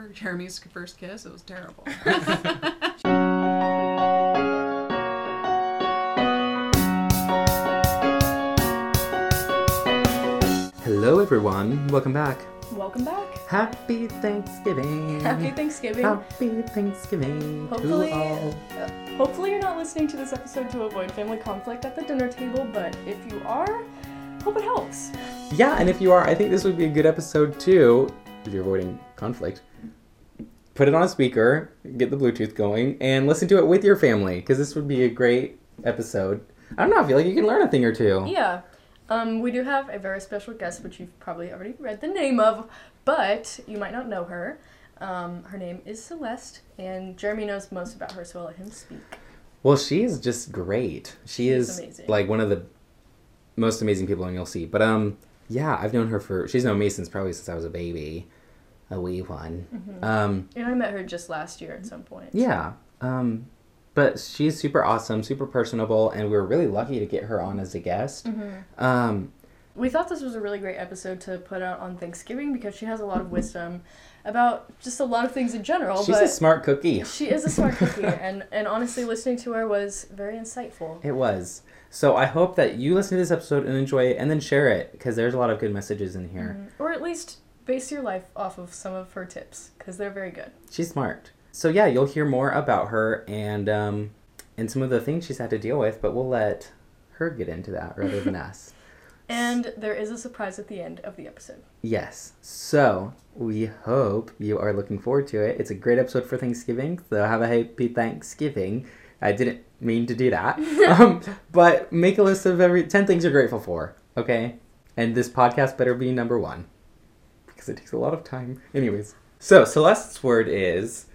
remember Jeremy's first kiss? It was terrible. Hello, everyone. Welcome back. Welcome back. Happy Thanksgiving. Happy Thanksgiving. Happy Thanksgiving Hopefully- to all. Uh, hopefully, you're not listening to this episode to avoid family conflict at the dinner table, but if you are, hope it helps. Yeah, and if you are, I think this would be a good episode too. If you're avoiding conflict, put it on a speaker, get the Bluetooth going, and listen to it with your family because this would be a great episode. I don't know. I feel like you can learn a thing or two. Yeah. Um, we do have a very special guest, which you've probably already read the name of, but you might not know her. Um, her name is Celeste, and Jeremy knows most about her, so I'll let him speak. Well, she is just great. She She's is amazing. like one of the most amazing people you'll see. But um, yeah, I've known her for she's known me since probably since I was a baby, a wee one. Mm-hmm. Um, And I met her just last year at some point. yeah. Um, but she's super awesome, super personable, and we were really lucky to get her on as a guest. Mm-hmm. Um, We thought this was a really great episode to put out on Thanksgiving because she has a lot of wisdom about just a lot of things in general. she's a smart cookie. she is a smart cookie, and, and honestly, listening to her was very insightful. It was. So I hope that you listen to this episode and enjoy it, and then share it because there's a lot of good messages in here. Mhm. Or at least base your life off of some of her tips because they're very good. She's smart. So yeah, you'll hear more about her and um, and some of the things she's had to deal with, but we'll let her get into that rather than us. And there is a surprise at the end of the episode. Yes. So we hope you are looking forward to it. It's a great episode for Thanksgiving. So have a happy Thanksgiving. I didn't mean to do that. um, but make a list of every ten things you're grateful for. Okay. And this podcast better be number one because it takes a lot of time. Anyways. So Celeste's word is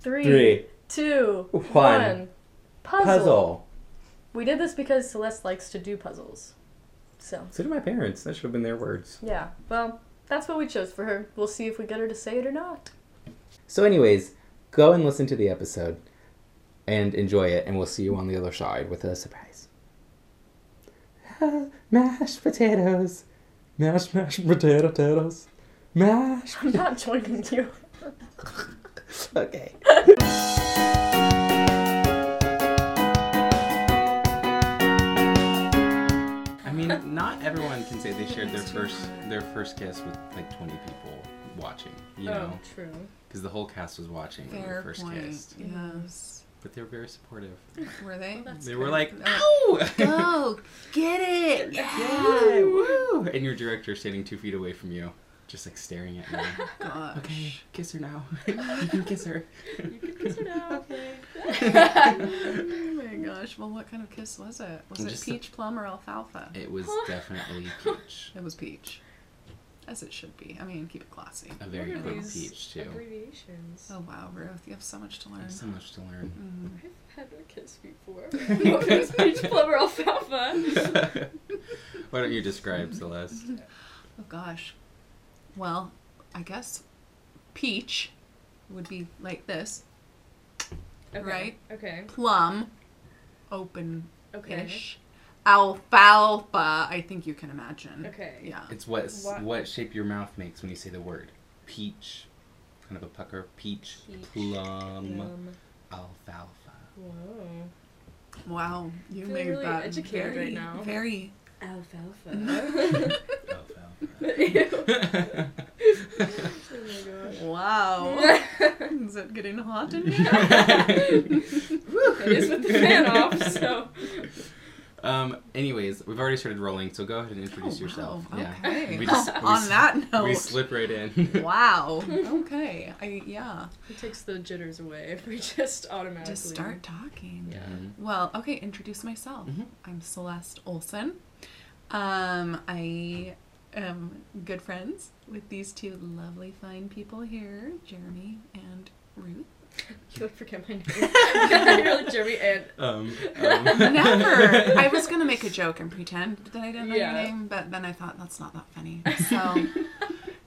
Three, three. two, One. one. Puzzle. Puzzle. We did this because Celeste likes to do puzzles. So, So do my parents. That should have been their words. yeah. Well, that's what we chose for her. We'll see if we get her to say it or not. So, anyways, go and listen to the episode and enjoy it, and we'll see you on the other side with a surprise. mashed potatoes. Mashed, mashed potato potatoes. Mashed. I'm not joining you. okay. I mean, not everyone can say they shared their first their first kiss with like 20 people watching, you oh, know, Oh, true. because the whole cast was watching when we Fair first point. kissed. Yes. But they were very supportive. Were they? Oh, they were like, Oh, "Ow!" Go get it! yeah, woo! And your director standing two feet away from you, just like staring at you. Gosh. okay, kiss her now. you can kiss her. You can kiss her now, okay? Oh my gosh. Well, what kind of kiss was it? Was it Just a- peach, plum, or alfalfa? It was definitely peach. It was peach. As it should be. I mean, keep it classy. A very What are quick these peach too. Abbreviations. Oh wow, Ruth, you have so much to learn. There's so much to learn. Mhm. I've had a kiss before. what was peach plum alfalfa? Why don't you describe Celeste? Oh gosh. Well, I guess peach would be like this. Okay. Right. Okay. Plum, open Okay. ish. Alfalfa, I think you can imagine. Okay. Yeah. It's what What- what shape your mouth makes when you say the word. Peach, kind of a pucker. Peach, Peach, plum, Um, alfalfa. whoa. Wow, you Feeling made really that educated very, right now. Very. Alfalfa. Alfalfa. oh Wow. my Is it getting hot in here? It is with the fan off, so. Um. Anyways, we've already started rolling, so go ahead and introduce Oh, yourself. wow. Yeah. Okay. We just- we On s- that note. We slip right in. Wow. Okay. I yeah. It takes the jitters away if we just automatically. Just start talking. Yeah. Mhm. Well, okay, introduce myself. Mhm. I'm Celeste Olson. Um, I am good friends with these two lovely, fine people here, Jeremy and Ruth. You would forget my name. You're like Jeremy and. Um, um. Never. I was gonna make a joke and pretend that I didn't know Yeah. your name, but then I thought that's not that funny. So I would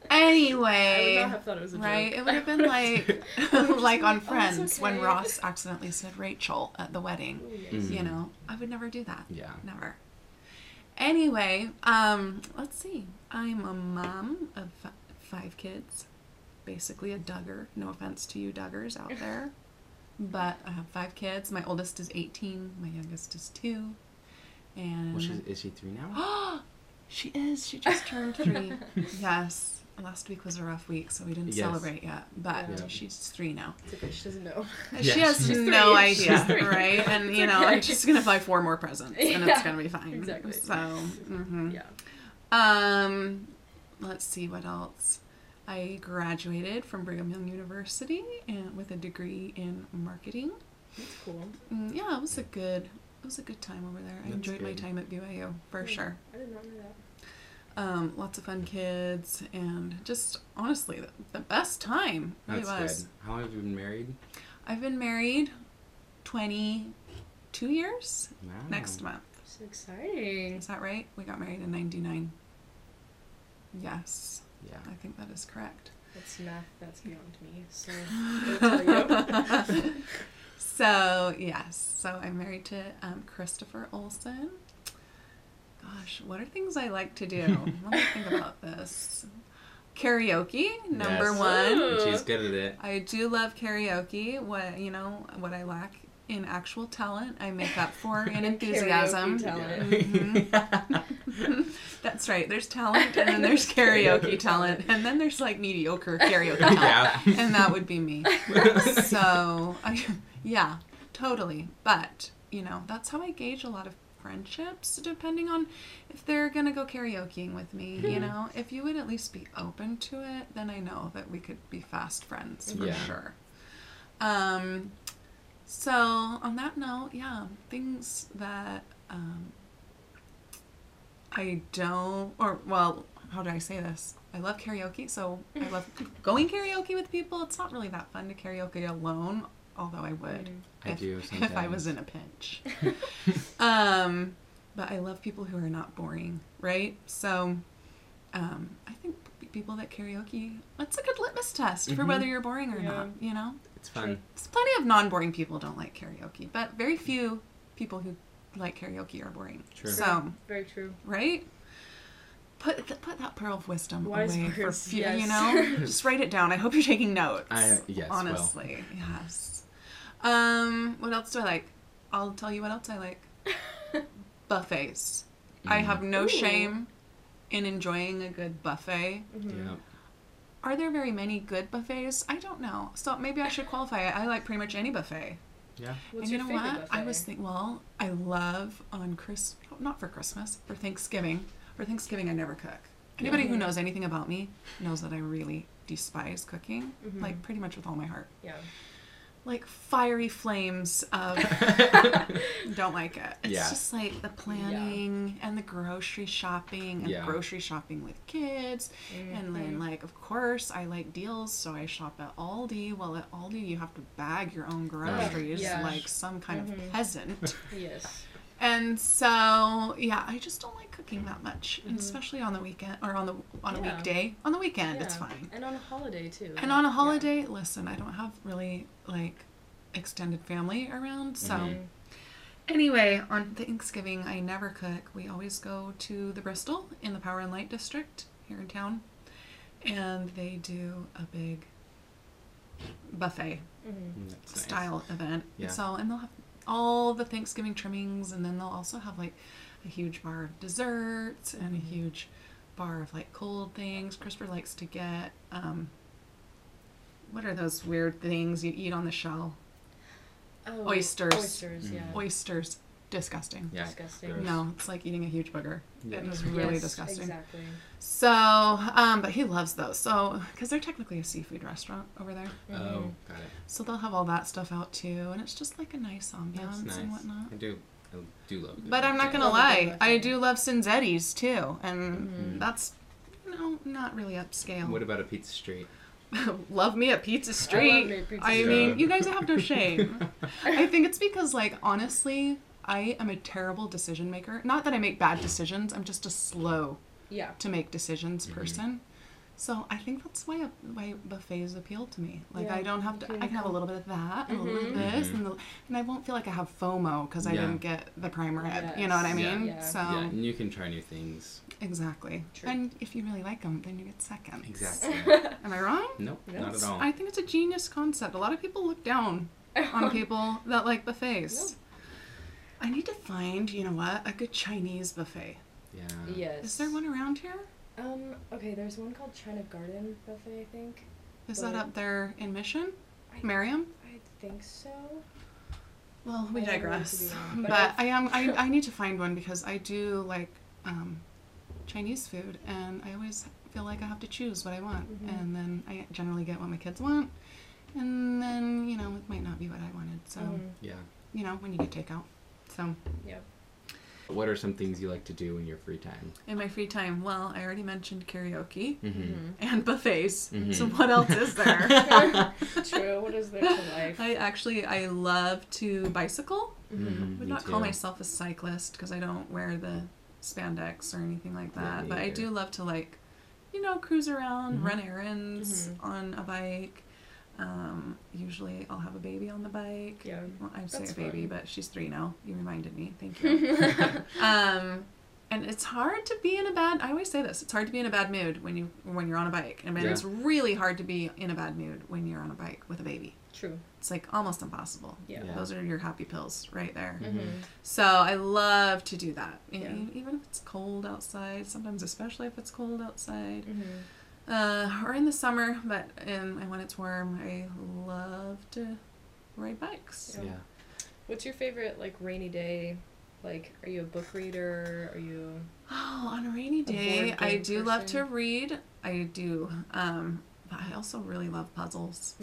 anyway, not have thought it was a joke. right? It would have been like like on Oh, it's Friends when okay. Ross accidentally said Rachel at the wedding. Oh, yes. Mm. You know, I would never do that. Yeah. Never. Anyway, um, let's see. I'm a mom of f- five kids. Basically a Duggar. No offense to you Duggars out there. But I have five kids. My oldest is 18. My youngest is two. And Well, she's, is she three now? she is. She just turned three. yes. Last week was a rough week, so we didn't Yes. celebrate yet. But Yeah. she's three now. It's okay, she doesn't know. Yeah, she has she's no three. She's idea, three. right? And It's you know, okay. I'm just gonna buy four more presents, and it's gonna be fine. exactly. So, hmm Yeah. um, let's see what else. I graduated from Brigham Young University and with a degree in marketing. That's cool. Mm, yeah, it was a good, it was a good time over there. I That's enjoyed my time at BYU for Yeah. sure. I did not know that. Um, lots of fun kids and just honestly the, the best time. It really That's was. good. How long have you been married? I've been married twenty two years Wow. next month. So exciting. Is that right? We got married in 99. Yes, Yeah. I think that is correct. That's math that's beyond me. So I'll tell you. So, yes, so I'm married to um, Christopher Olson. Gosh, what are things I like to do? Let me think about this. Karaoke, number Yes. one. Ooh. She's good at it. I do love karaoke. What you know, what I lack in actual talent, I make up for in In enthusiasm. karaoke talent. Mhm. That's right. There's talent, and then there's karaoke talent, and then there's like mediocre karaoke talent, yeah. and that would be me. So, I, yeah, totally. But you know, that's how I gauge a lot of friendships, depending on if they're gonna go karaokeing with me. You know, if you would at least be open to it, then I know that we could be fast friends for Yeah. sure. Um, so on that note, yeah, things that um, I don't, or well, how do I say this? I love karaoke, so I love going karaoke with people. It's not really that fun to karaoke alone, although I would Mm. I if, do if I was in a pinch. um, but I love people who are not boring, right? So um, I think people that karaoke, that's a good litmus test for Mhm. whether you're boring or Yeah. not, you know? It's fun. There's plenty of non-boring people don't like karaoke, but very few people who like karaoke are boring. True. So, Very true. right? Put th- put that pearl of wisdom Wise away for words, few, yes. you know. Just write it down. I hope you're taking notes. I- yes, will. honestly, yes. Um, what else do I like? I'll tell you what else I like. Buffets. I Mm. have no Ooh. shame in enjoying a good buffet. Mhm. Yeah. Are there very many good buffets? I don't know. So maybe I should qualify it. I like pretty much any buffet. Yeah. What's and you know what? buffet? I was thinking, well, I love on Chris, not for Christmas, for Thanksgiving. For Thanksgiving, I never cook. Anybody who Mhm. knows anything about me knows that I really despise cooking, Mhm. like pretty much with all my heart. Yeah. Like fiery flames of don't like it. It's Yeah. just like the planning and the grocery shopping and Yeah. grocery shopping with kids. And then, Mhm. like, of course, I like deals, so I shop at Aldi. Well, at Aldi, you have to bag your own groceries yeah. like some kind Mhm. of peasant. Yes. And so, yeah, I just don't like cooking that much, and Mhm. especially on the weekend or on the on a Yeah. weekday. On the weekend, it's fine. And on a holiday too. And on a Yeah. holiday, listen, I don't have really like extended family around, so. Mhm. Anyway, on Thanksgiving, I never cook. We always go to the Bristol in the Power and Light District here in town, and they do a big buffet Mhm. Mm, That's nice. style event. Yeah. So, and they'll have all the Thanksgiving trimmings, and then they'll also have like a huge bar of desserts and a Mhm. huge bar of like cold things. Christopher likes to get um, what are those weird things you eat on the shell? Oh, Oysters. Oysters, yeah. Oysters. Disgusting. Yeah. Disgusting. gross. No, it's like eating a huge booger. Yeah. It is really Yes, disgusting. Exactly. So, um, but he loves those. So, because they're technically a seafood restaurant over there, Oh, Mhm. got it. so they'll have all that stuff out too, and it's just like a nice ambiance nice. and whatnot. I do. I do love. good But I'm not gonna Love lie, I do love Cinzetti's too, and Mhm. that's no, not really upscale. What about a pizza street? love me at Pizza I love Street. me at Pizza I Street. mean, you guys have no shame. I think it's because, like, honestly, I am a terrible decision maker. Not that I make bad decisions. I'm just a slow Yeah. to make decisions Mhm. person. So I think that's why why buffets appeal to me. Like Yeah, I don't have to. can I can have a little bit of that and a little bit of this, Mhm. and, the, and I won't feel like I have FOMO because I Yeah. didn't get the prime rib. You know what I mean? Yeah. So yeah, and you can try new things. exactly. True. And if you really like them, then you get seconds. Exactly. Am I wrong? nope, No, not at all. I think it's a genius concept. A lot of people look down on people that like buffets. I need to find, you know what, a good Chinese buffet. yeah. yes. Is there one around here? Um. Okay. There's one called China Garden Buffet. I think. Is that up there in Mission? I- Merriam? I think so. Well, we I digress. wrong, But, but I am I, I need to find one because I do like um, Chinese food and I always feel like I have to choose what I want Mhm. and then I generally get what my kids want and then you know it might not be what I wanted. So Mm, Yeah. you know when you get takeout. So yeah. What are some things you like to do in your free time? in my free time, well, I already mentioned karaoke Mm-hmm. and buffets. Mhm. So what else is there? True. What is there to life? I actually I love to bicycle. Mhm. I would Me not call myself a cyclist because I don't wear the spandex or anything like that. me but I do love to like, you know, cruise around, Mhm. run errands Mhm. on a bike. Um, usually I'll have a baby on the bike. Yeah. Well, I say That's a baby, fun. but she's three now. You reminded me. Thank you. um, and it's hard to be in a bad. I always say this. It's hard to be in a bad mood when you when you're on a bike, and Yeah. it's really hard to be in a bad mood when you're on a bike with a baby. True. It's like almost impossible. Yeah. Yeah. Those are your happy pills right there. Mhm. Mhm. So I love to do that. E- Yeah. Even if it's cold outside, sometimes especially if it's cold outside. Mhm. Uh, or in the summer, but in, and when it's warm, I love to ride bikes. Yeah. Yeah. What's your favorite like rainy day? Like, are you a book reader? Are you? Oh, on a rainy day, board I game do love to read. I do. Um, but I also really love puzzles.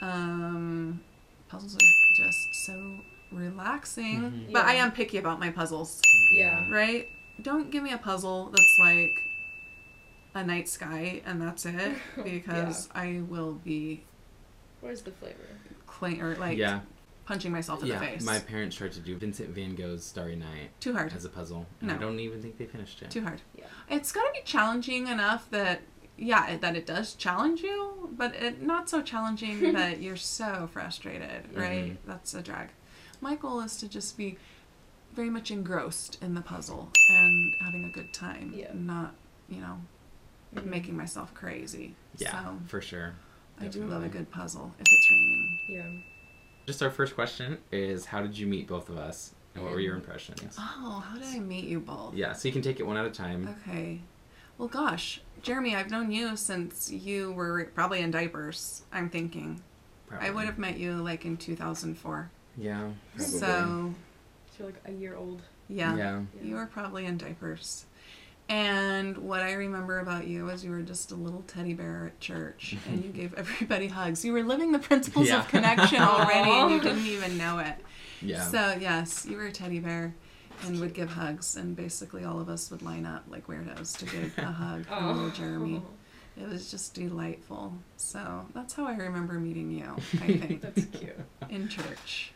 Um, puzzles are just so relaxing. Mhm. But I am picky about my puzzles. Yeah. right? Don't give me a puzzle that's like a night sky and that's it because I will be Where's the flavor? cla- or like yeah. punching myself in yeah. the face. My parents tried to do Vincent Van Gogh's Starry Night Too hard. as a puzzle, and I don't even think they finished it. Too hard. Yeah. It's got to be challenging enough that yeah, that it does challenge you, but it not so challenging that you're so frustrated, right? Mhm. That's a drag. My goal is to just be very much engrossed in the puzzle and having a good time, Yeah. not, you know. Making myself crazy. Yeah, So for sure. I do love a good puzzle if it's raining. Yeah. Just our first question is how did you meet both of us? And what were your Mm. impressions? Oh, how did I meet you both? Yeah, so you can take it one at a time. Okay. Well, gosh, Jeremy, I've known you since you were probably in diapers. I'm thinking Probably. I would have met you like in 2004. Yeah. probably. So So you're like a year old. yeah, Yeah. you were probably in diapers. And what I remember about you was you were just a little teddy bear at church, and mm-hmm. you gave everybody hugs. You were living the principles Yeah. of connection already, and you didn't even know it. Yeah. So yes, you were a teddy bear and would give hugs and basically all of us would line up like weirdos to give a hug from little oh. Jeremy. It was just delightful. So that's how I remember meeting you, I think, That's cute. in church.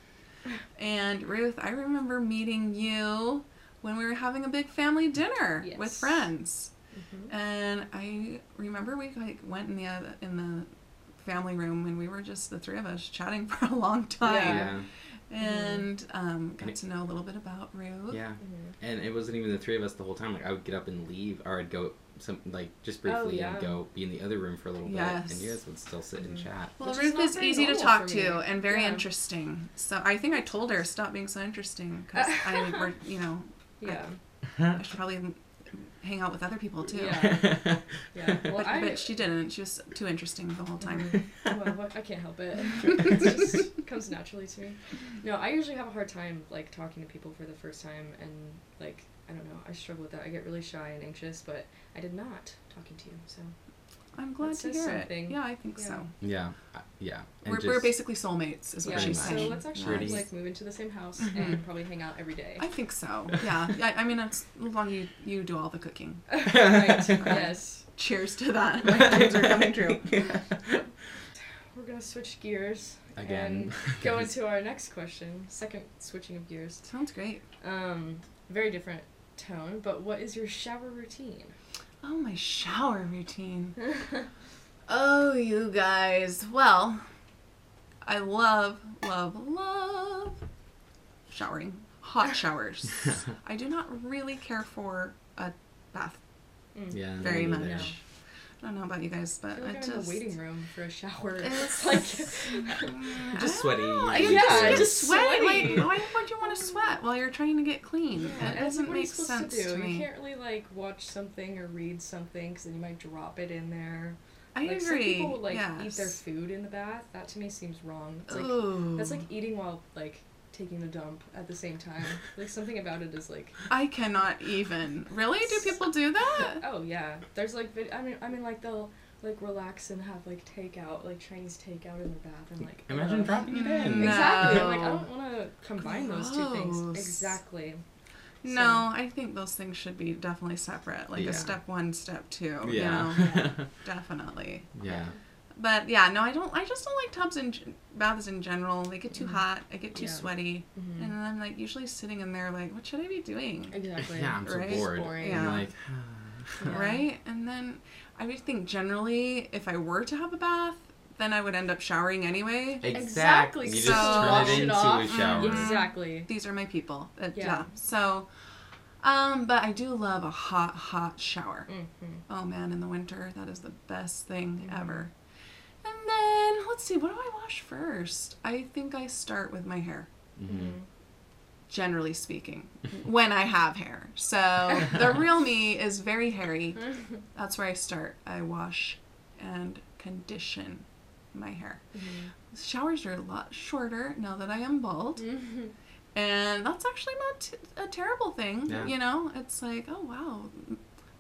And Ruth, I remember meeting you when we were having a big family dinner with Yes. friends. Mhm. And I remember we like went in the other, in the family room and we were just the three of us chatting for a long time yeah. and um, got And it- to know a little bit about Ruth. Yeah. Mhm. And it wasn't even the three of us the whole time. Like I would get up and leave, or I'd go some like just Oh, briefly yeah. and go be in the other room for a little bit, and you guys would still sit and Mhm. chat. Well, Which Ruth not is easy to talk to and very Yeah. interesting. So I think I told her stop being so interesting because I were you know Yeah. I should probably hang out with other people too. Yeah. Yeah. Well, But, I. but she didn't. She was too interesting the whole time. Mm-hmm. well, what- I can't help it. it just comes naturally to me. No, I usually have a hard time like talking to people for the first time, and like I don't know, I struggle with that. I get really shy and anxious, but I did not talking to you. So I'm glad That to hear something. it. Yeah, I think Yeah. so. yeah. I- Yeah. And We're, just, we're basically soulmates, is what yeah, Pretty she's much. so let's actually Pretty- like move into the same house Mhm. and probably hang out every day. I think so. Yeah. I, I mean, as long as you, you do all the cooking. right. Yes. Cheers to that. My dreams are coming true. We're gonna switch gears Again. and go into our next question. Second switching of gears. Sounds great. Um, very different tone, but what is your shower routine? Oh, my shower routine. Oh, you guys. Well, I love, love, love showering. Hot showers. I do not really care for a bath mm. Yeah. very me much. Neither. I don't know about you guys, I but feel like I I'm in just the waiting room for a shower. It's It's like Just I sweaty. don't know. Yeah, just get just sweaty. sweaty. Like, why would you want to sweat while you're trying to get clean? Yeah, it and doesn't what are you make supposed sense to, do? me. You can't really like watch something or read something because then you might drop it in there. I like, agree. Some people like yes. eat their food in the bath. That to me seems wrong. It's like Ooh. that's like eating while like taking a dump at the same time. like something about it is like I cannot even. Really? Do people do that? oh yeah. There's like vid- I mean I mean like they'll like relax and have like takeout like Chinese takeout in their bath and like Imagine ugh. dropping it in. Exactly. I'm like I don't want to combine those two things. Gross. Exactly. No, I think those things should be definitely separate. Like Yeah. a step one, step two. Yeah. You know? Definitely. yeah. But yeah, no, I don't. I just don't like tubs and baths in general. They get too Mhm. hot. I get too Yeah. sweaty, Mhm. and then I'm like usually sitting in there like, what should I be doing? Exactly. Yeah, I'm so Right? bored. Boring. I'm Yeah. like, Yeah. Right? And then I would think generally, if I were to have a bath, then I would end up showering anyway. Exactly, You just so turn wash it it into off. a shower. Mhm. Exactly. These are my people. Uh, yeah. Yeah. So, um, but I do love a hot, hot shower. Mm-hmm. Oh man, in the winter, that is the best thing Mhm. ever. Then let's see, what do I wash first? I think I start with my hair. hmm Generally speaking, when I have hair. So the real me is very hairy. Mm-hmm. That's where I start. I wash and condition my hair. Showers are a lot shorter now that I am bald. Mm-hmm. And that's actually not t- a terrible thing. Yeah. You know, it's like, oh wow,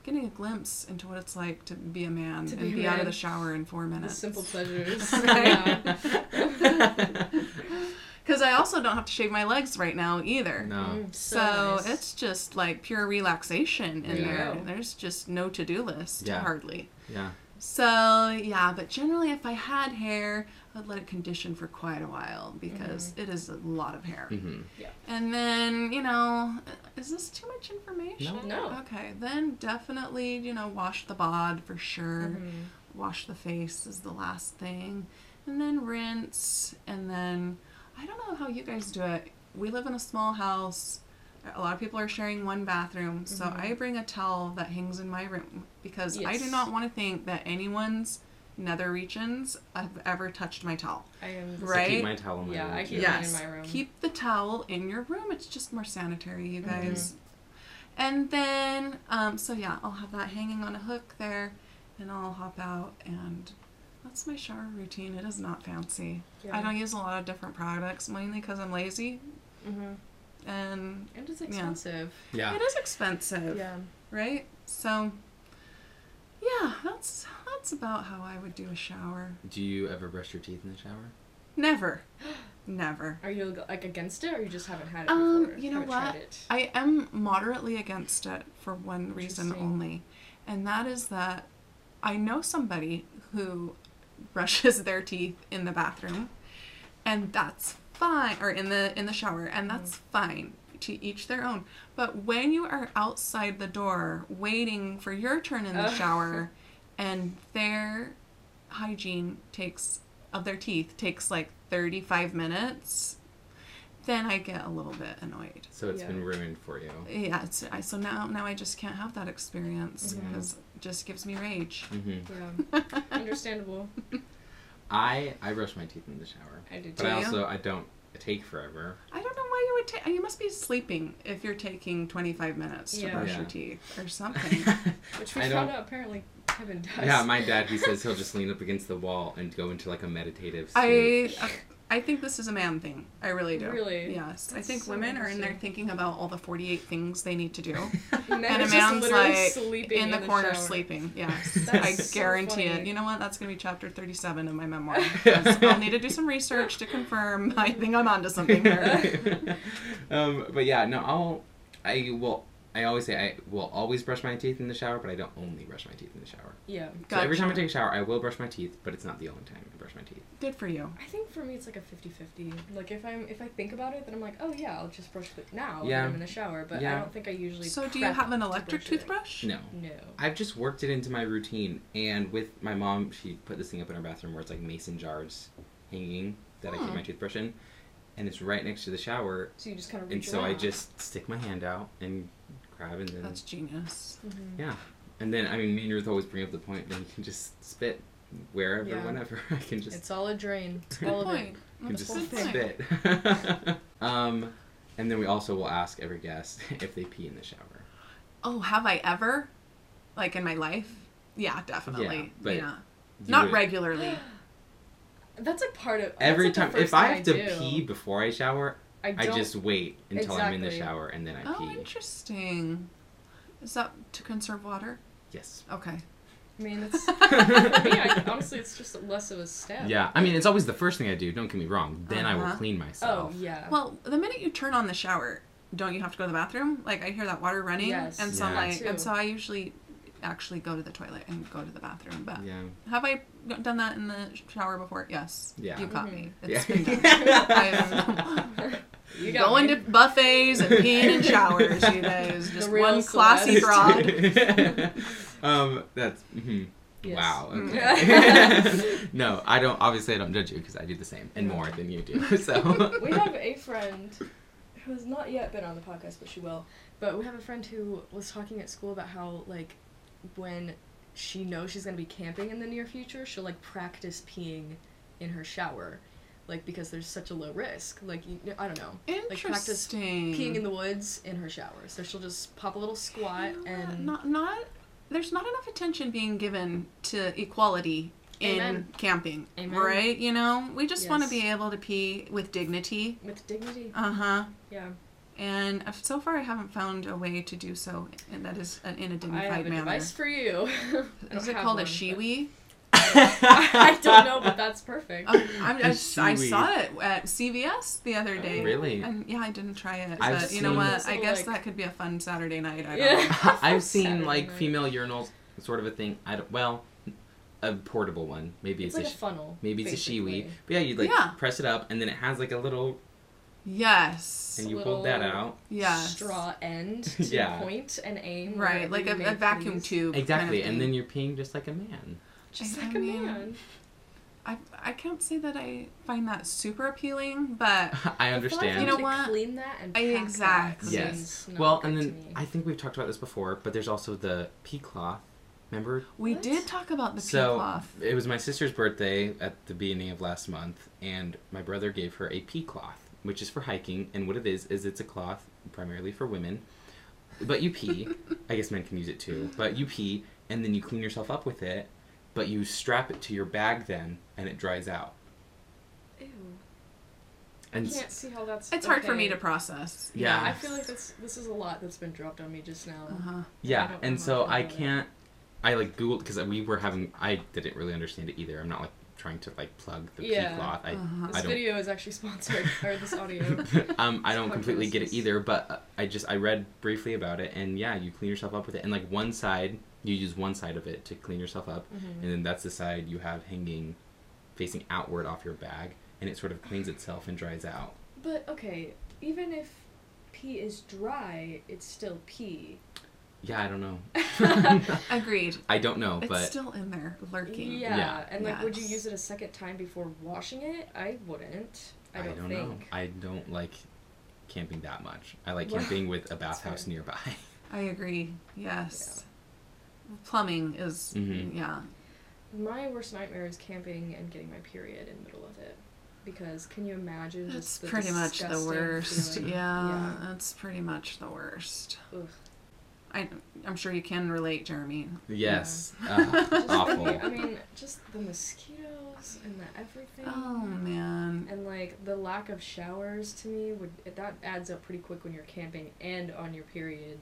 getting a glimpse into what it's like to be a man To and be be, out of the shower in four The minutes. simple pleasures. Yeah. Because I also don't have to shave my legs right now either. No. Mm, So nice. it's just like pure relaxation in Yeah. there. There's just no to do list, Yeah. hardly. Yeah. So yeah, but generally, if I had hair, I'd let it condition for quite a while because Mm-hmm. it is a lot of hair. hmm And then, you know, is this too much information? No. No. Okay, then definitely, you know, wash the bod for sure. Mhm. Wash the face is the last thing. And then rinse. And then, I don't know how you guys do it. We live in a small house. A lot of people are sharing one bathroom. So Mhm. I bring a towel that hangs in my room because I do not want to think that anyone's nether regions have ever touched my towel. I am. the Right? I keep my towel in my Yeah, room, I keep Yeah. mine Yes. in my room. Keep the towel in your room. It's just more sanitary, you Mhm. guys. And then, um, so yeah, I'll have that hanging on a hook there, and I'll hop out, and that's my shower routine. It is not fancy. Yeah. I don't use a lot of different products, mainly because I'm lazy, Mm-hmm. And And it's expensive. Yeah. it is expensive, Yeah. right? So, yeah, that's that's about how I would do a shower. Do you ever brush your teeth in the shower? Never, never. Are you like against it, or you just haven't had it Um, before? you know Haven't what? Tried it? I am moderately against it for one reason only, and that is that I know somebody who brushes their teeth in the bathroom, and that's fine, or in the in the shower, and that's fine. To each their own. But when you are outside the door waiting for your turn in the Ugh. shower, and their hygiene takes of their teeth takes like thirty five minutes, then I get a little bit annoyed. So it's Yeah. been ruined for you. Yeah, it's, I, so now now I just can't have that experience because it just gives me rage. hmm Yeah. Understandable. I I brush my teeth in the shower, I do but too. I you? also I don't take forever. I don't know why you would take. You must be sleeping if you're taking 25 minutes to Yeah. brush Yeah. your teeth or something. Which we I found don't- out apparently Kevin does. Yeah, my dad he says he'll just lean up against the wall and go into like a meditative state. I uh, I think this is a man thing. I really do. Really? Yes. I think so women are in there thinking about all the 48 things they need to do. Men and a man's like in the the corner shower. sleeping. Yes. That's I so guarantee it. You know what? That's going to be chapter 37 of my memoir. I'll need to do some research to confirm I think I'm onto something here. um, but yeah, no, I'll I will I always say I will always brush my teeth in the shower, but I don't only brush my teeth in the shower. Yeah. So every time I take a shower, I will brush my teeth, but it's not the only time I brush my teeth. Good for you. I think for me it's like a 50-50. Like if I'm if I think about it, then I'm like, oh yeah, I'll just brush it now Yeah. when I'm in the shower. But I don't think I usually. So do you have an electric brush it. toothbrush? No. No. I've just worked it into my routine, and with my mom, she put this thing up in her bathroom where it's like mason jars hanging that I keep Hmm. my toothbrush in, and it's right next to the shower, So you just kind of and reach so I just stick my hand out and grab, and then That's genius. Mhm. yeah, and then I mean, me and Ruth always bring up the point that you can just spit wherever, Yeah. whenever. I can just It's all a drain. It's all of point. it. can just a good spit. um, and then we also will ask every guest if they pee in the shower. Oh, have I ever? Like in my life? Yeah, definitely. but yeah. You Not would- regularly. That's a part of Every that's, like, time, if I thing have to do. pee before I shower, I, I just wait until I'm in the shower and then I pee. Oh, pee. interesting. Is that to conserve water? Yes. Okay. I mean, it's for me. I, honestly, it's just less of a step. Yeah, I mean, it's always the first thing I do. Don't get me wrong. Then I will Uh-huh. clean Oh myself. yeah. Well, the minute you turn on the shower, don't you have to go to the bathroom? Like I hear that water running, Yes. and so I'm Yeah. like, and so I usually actually go to the toilet and go to the bathroom. But Yeah. have I done that in the shower before? Yes. Yeah. You caught me. Yeah. It's been done. I'm you got going me. to buffets and peeing in showers, you guys. Just real one classy Celeste. broad. Um, that's mhm. Yes. wow. Mm. Okay. no, I don't. Obviously, I don't judge you because I do the same and more than you do. So we have a friend who has not yet been on the podcast, but she will. But we have a friend who was talking at school about how like when she knows she's gonna be camping in the near future, she'll like practice peeing in her shower, like because there's such a low risk. Like you, I don't know, Like practice Interesting. peeing in the woods in her shower. So she'll just pop a little squat You know and not not there's not enough attention being given to equality in Amen. camping Amen. right you know we just want to be able to pee with dignity with dignity. uh-huh Yeah, and so far i haven't found a way to do so and that is uh, in a dignified have a manner device for you. Is it called a one, but- Shewee I don't know, but that's perfect. Oh, I'm, I, A I Shewee. saw it at CVS the other day. Really? And yeah, I didn't try it, I've but you know what? I guess like- that could be a fun Saturday night. I don't Yeah. know. I've seen Saturday like night. female urinals, sort of a thing. I don't. Well, a portable one. Maybe It's it's, like a. a funnel. Maybe it's a Shewee. But yeah, you like Yeah. press it up, and then it has like a little, Yes. and you Little- hold that out. Yeah. Straw end to Yeah. point and aim. Right, like a, a vacuum tube. Exactly, kind of and then you're peeing just like a man. Just I- like I a mean, man. I, I can't say that I find that super appealing, but I The understand. thought You know to what? Clean that and I- exactly. That Yes. Well, and then. I think we've talked about this before, but there's also the pee cloth. Remember? we What? did talk about the pee so cloth. it was my sister's birthday at the beginning of last month, and my brother gave her a pee cloth, which is for hiking. And what it is is it's a cloth primarily for women, but you pee. I guess men can use it too, but you pee, and then you clean yourself up with it. But you strap it to your bag then, and it dries out. Ew. And I s- can't see how that's. It's hard for me to process. Yeah. I feel like this this is a lot that's been dropped on me just now. Uh-huh. Yeah, and so I feel about it. can't. I like Googled because we were having. I didn't really understand it either. I'm not like trying to like plug the Yeah. pee cloth. I, Uh-huh. This I don't. video is actually sponsored, or this audio. um, I don't completely get it either, but uh, I just I read briefly about it, and yeah, you clean yourself up with it, and like one side you use one side of it to clean yourself up, Mhm. and then that's the side you have hanging, facing outward off your bag, and it sort of cleans itself and dries out. But okay, even if pee is dry, it's still pee. Yeah, I don't know. Agreed. I don't know, but It's but still in there lurking. Yeah, Yeah. and like, would you use it a second time before washing it? I wouldn't. I I don't, don't, know. think. I don't like camping that much. I like camping with a bathhouse nearby. I agree. Yes. Plumbing is Mhm. yeah. My worst nightmare is camping and getting my period in the middle of it. Because can you imagine That's just the pretty much the worst. feeling? Yeah, that's pretty much the worst. Ugh. I, I'm sure you can relate, Jeremy. yes, Just uh, awful. thinking- I mean, just the mosquitoes and the everything. Oh man. And like the lack of showers to me would that adds up pretty quick when you're camping and on your period.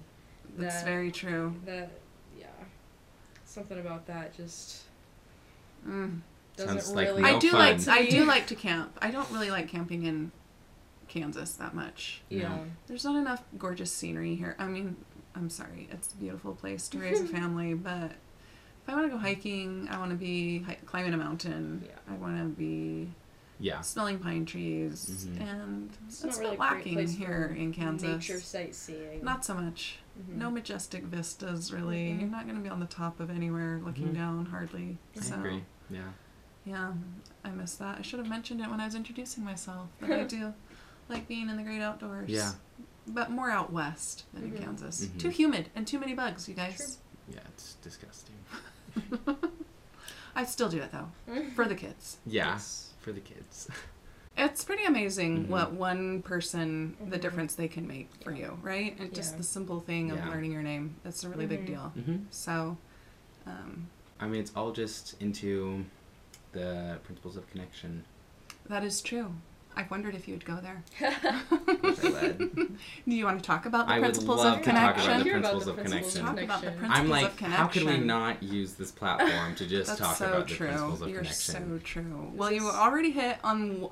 That's That- very true. That yeah, something about that just Mm. doesn't Sounds like really. no I do fun. like to I do like to camp. I don't really like camping in Kansas that much. Yeah. No. There's not enough gorgeous scenery here. I mean, I'm sorry, it's a beautiful place to raise a family, but if I want to go hiking, I want to be hi- climbing a mountain. Yeah. I want to be Yeah. smelling pine trees, Mhm. and It's that's not really a great lacking place here in Kansas. Nature sightseeing. Not so much. Mhm. No majestic vistas, really. Mhm. You're not going to be on the top of anywhere looking Mhm. down, hardly. I so, agree. Yeah. yeah, I miss that. I should have mentioned it when I was introducing myself. But I do like being in the great outdoors. Yeah. But more out west than in Kansas. Mhm. Too humid and too many bugs, you guys. Yeah, it's disgusting. I still do it though, for the kids. Yeah. Yes. For the kids. It's pretty amazing Mhm. what one person, the Mhm. difference they can make for Yeah. you, right? And just the simple thing of Yeah. learning your name. That's a really big Mhm. deal. hmm So, um, I mean, it's all just into the principles of connection. that is true. I wondered if you would go there. Which I would. Do you want to talk about the I would principles love of to talk about connection? the Hear about principles the of principles connection. of Talk about the connection. principles I'm like, of connection. how could we not use this platform to just talk so about true. the principles of You're connection? so true. Well, you already hit on.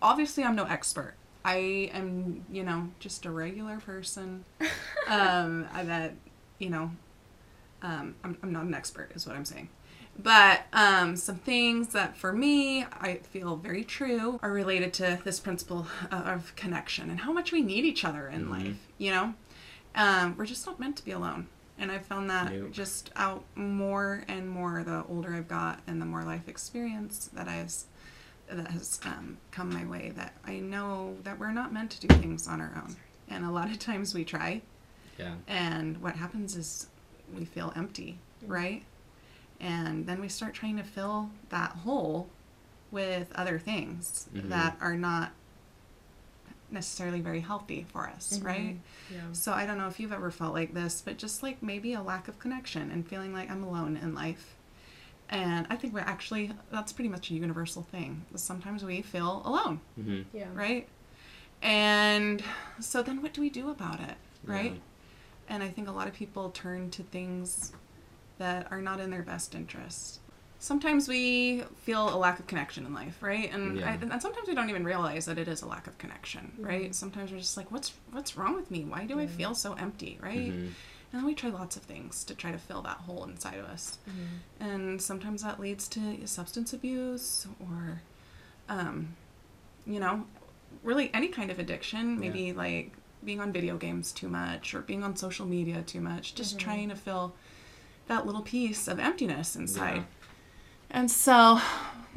Obviously, I'm no expert. I am, you know, just a regular person. um, that, you know, um, I'm, I'm not an expert, is what I'm saying. But um, some things that for me I feel very true are related to this principle of connection and how much we need each other in Mhm. life. You know, um, we're just not meant to be alone. And I've found that Nope. just out more and more the older I've got and the more life experience that has that has um, come my way. That I know that we're not meant to do things on our own, and a lot of times we try, Yeah. and what happens is we feel empty, right? And then we start trying to fill that hole with other things Mhm. that are not necessarily very healthy for us, right? Yeah. So I don't know if you've ever felt like this, but just like maybe a lack of connection and feeling like I'm alone in life. And I think we're actually, that's pretty much a universal thing. Sometimes we feel alone, hmm Yeah. right? And so then what do we do about it, Yeah. right? And I think a lot of people turn to things that are not in their best interest. Sometimes we feel a lack of connection in life, right? And, I, and sometimes we don't even realize that it is a lack of connection, right? Mhm. Sometimes we're just like, what's what's wrong with me? Why do I feel so empty, right? Mhm. And then we try lots of things to try to fill that hole inside of us. Mhm. And sometimes that leads to substance abuse or, um, you know, really any kind of addiction. Maybe like being on video games too much or being on social media too much, just Mhm. trying to fill that little piece of emptiness inside. Yeah. And so,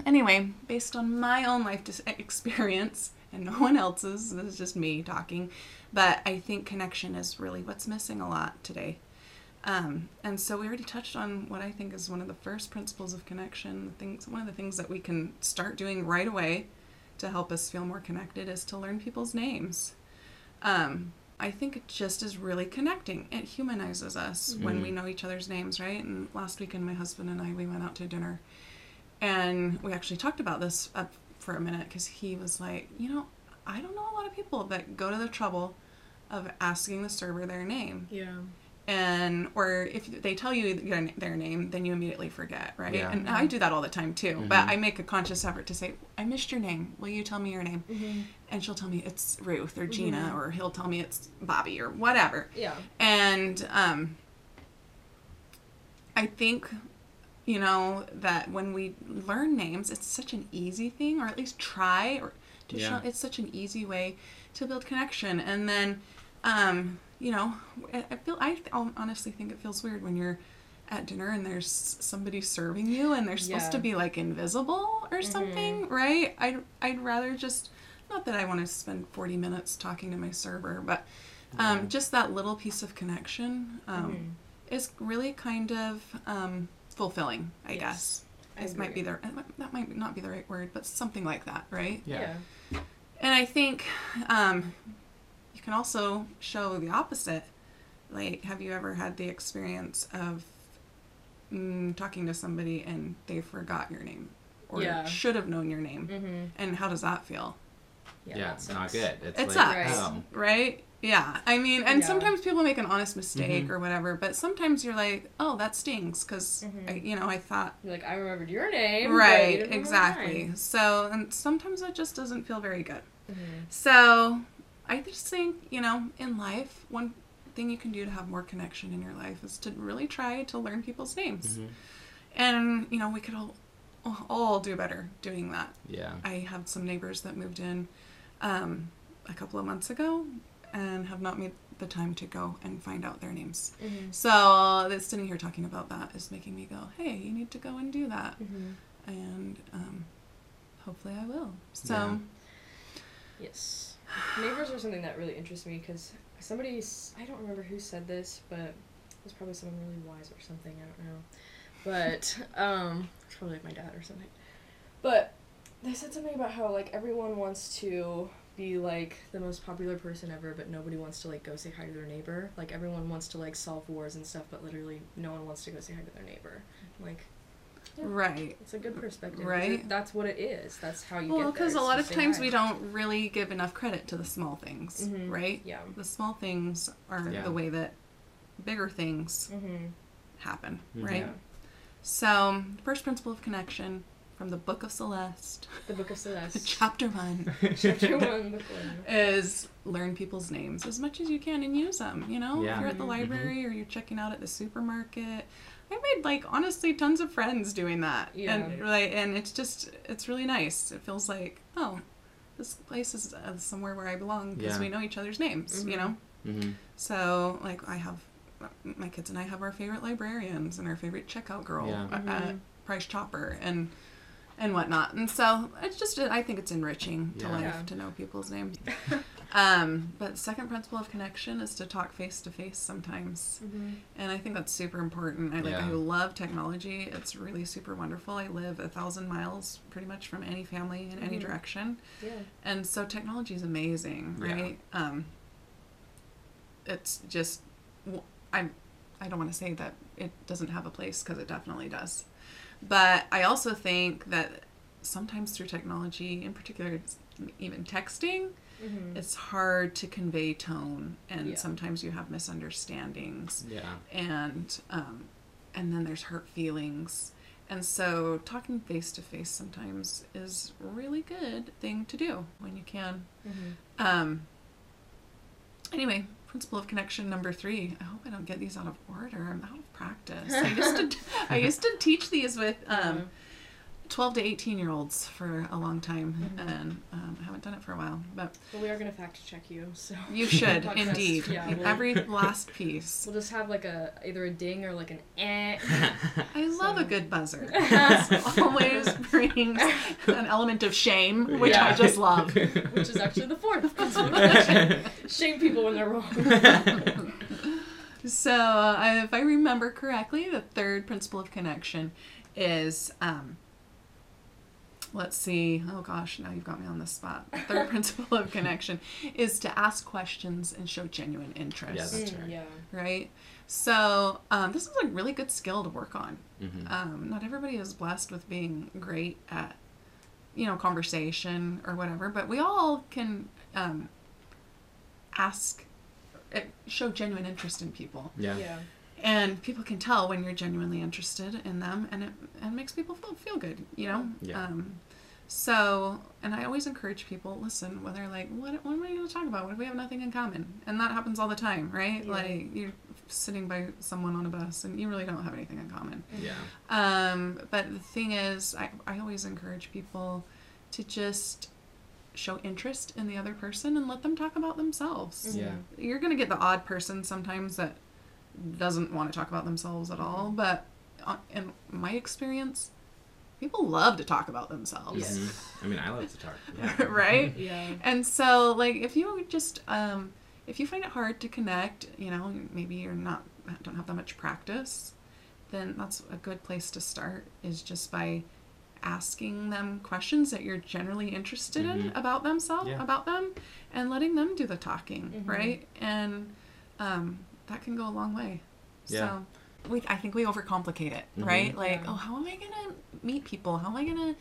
anyway, based on my own life dis- experience and no one else's, this is just me talking, but I think connection is really what's missing a lot today. Um, and so we already touched on what I think is one of the first principles of connection. The things, one of the things that we can start doing right away to help us feel more connected is to learn people's names. Um, I think it just is really connecting. It humanizes us when Mhm. we know each other's names, right? And last weekend, my husband and I we went out to dinner, and we actually talked about this up for a minute because he was like, you know, I don't know a lot of people that go to the trouble of asking the server their name Yeah. And or if they tell you their, their name then you immediately forget right Yeah. and i do that all the time too but Mhm. i make a conscious effort to say i missed your name will you tell me your name Mm-hmm. and she'll tell me it's ruth or gina Mhm. or he'll tell me it's bobby or whatever Yeah. and um i think you know that when we learn names it's such an easy thing or at least try or to Yeah. show it's such an easy way to build connection and then um you know i I feel i honestly think it feels weird when you're at dinner and there's somebody serving you and they're supposed Yeah. to be like invisible or something right i'd, I'd rather just not that i want to spend 40 minutes talking to my server but um, Yeah. just that little piece of connection um, Mhm. is really kind of um, fulfilling i Yes, guess I it might be agree. the that might not be the right word but something like that right Yeah. and I think um, you can also show the opposite. Like, have you ever had the experience of mm, talking to somebody and they forgot your name or Yeah. should have known your name? Mm-hmm. And how does that feel? Yeah. Yeah, it's not good. It's It like, sucks, oh, right? Yeah. I mean, and Yeah. sometimes people make an honest mistake Mhm. or whatever, but sometimes you're like, oh, that stings because, Mhm. you know, I thought You're like, I remembered your name. right exactly so and sometimes it just doesn't feel very good Mhm. so i just think you know in life one thing you can do to have more connection in your life is to really try to learn people's names mhm. and you know we could all all do better doing that. Yeah. I have some neighbors that moved in um, a couple of months ago and have not made the time to go and find out their names. Mhm. So that sitting here talking about that is making me go, hey, you need to go and do that, Mhm. and um, hopefully I will. So Yeah. Yes. Neighbors are something that really interests me because somebody, I don't remember who said this, but it was probably someone really wise or something, I don't know. But, um, it's probably like my dad or something. But they said something about how, like, everyone wants to be, like, the most popular person ever, but nobody wants to, like, go say hi to their neighbor. Like, everyone wants to, like, solve wars and stuff, but literally no one wants to go say hi to their neighbor. Like, Yeah. right. it's a good perspective. Right. That's what it is. That's how you Well, get there. because a lot of times hi. we don't really give enough credit to the small things, Mhm. right? Yeah. The small things are Yeah. the way that bigger things Mm-hmm. happen, Mhm. right? Yeah. So, first principle of connection from the Book of Celeste, The Book of Celeste. chapter one, Chapter one, book one. is learn people's names as much as you can and use them. You know, Yeah. if you're at the Mhm. library or you're checking out at the supermarket. I made like honestly tons of friends doing that, Yeah. and like, and it's just it's really nice. It feels like oh, this place is uh, somewhere where I belong because Yeah. we know each other's names. You Mhm. know, Mm-hmm. so like I have my kids and I have our favorite librarians and our favorite checkout girl Yeah. at- Mhm. at Price Chopper and and whatnot. And so it's just I think it's enriching to Yeah. life Yeah. to know people's names. um, but second principle of connection is to talk face to face sometimes. Mm-hmm. And I think that's super important. I like Yeah. I love technology. It's really super wonderful. I live a thousand miles pretty much from any family in any Mhm. direction. Yeah. And so technology is amazing, Yeah. right? Um, it's just, I'm I don't want to say that it doesn't have a place because it definitely does. But I also think that sometimes through technology, in particular, even texting, Mm-hmm. it's hard to convey tone, and Yeah. sometimes you have misunderstandings Yeah. and um, and then there's hurt feelings and so talking face to face sometimes is a really good thing to do when you can Mm-hmm. um, anyway principle of connection number three i hope i don't get these out of order i'm out of practice i used to i used to teach these with um, 12 to 18 year olds for a long time Mhm. and um, i haven't done it for a while but we are gonna fact check you, so you should indeed Yeah. We'll, every last piece we'll just have like a either a ding or like an eh. I love a good buzzer. It always brings an element of shame, which I just love. which is actually the fourth principle. Shame people when they're wrong. So, uh, if I remember correctly, the third principle of connection is um, let's see. Oh gosh, now you've got me on the spot. The third principle of connection is to ask questions and show genuine interest. Yeah, that's Mm, right. Yeah. right? So, um, this is a really good skill to work on. Mhm. um, not everybody is blessed with being great at you know conversation or whatever but we all can um, ask uh, show genuine interest in people Yeah. Yeah. And people can tell when you're genuinely interested in them and it, and makes people feel, feel good you know Yeah. um, so and i always encourage people listen when they're like what, what am i going to talk about what if we have nothing in common and that happens all the time right Yeah. like you're sitting by someone on a bus and you really don't have anything in common Yeah. um, but the thing is, I, I always encourage people to just show interest in the other person and let them talk about themselves. Yeah. You're going to get the odd person sometimes that doesn't want to talk about themselves at all, but uh, in my experience, people love to talk about themselves. Yes. Mhm. I mean, I love to talk. Yeah. right? Yeah. And so, like, if you just, um, if you find it hard to connect, you know, maybe you're not, don't have that much practice, then that's a good place to start is just by asking them questions that you're generally interested in Mhm. about themselves, Yeah. about them, and letting them do the talking, Mhm. right? And um, that can go a long way. Yeah. So, we, I think we overcomplicate it, Mhm. right? Like, Yeah. oh, how am I gonna meet people? How am I gonna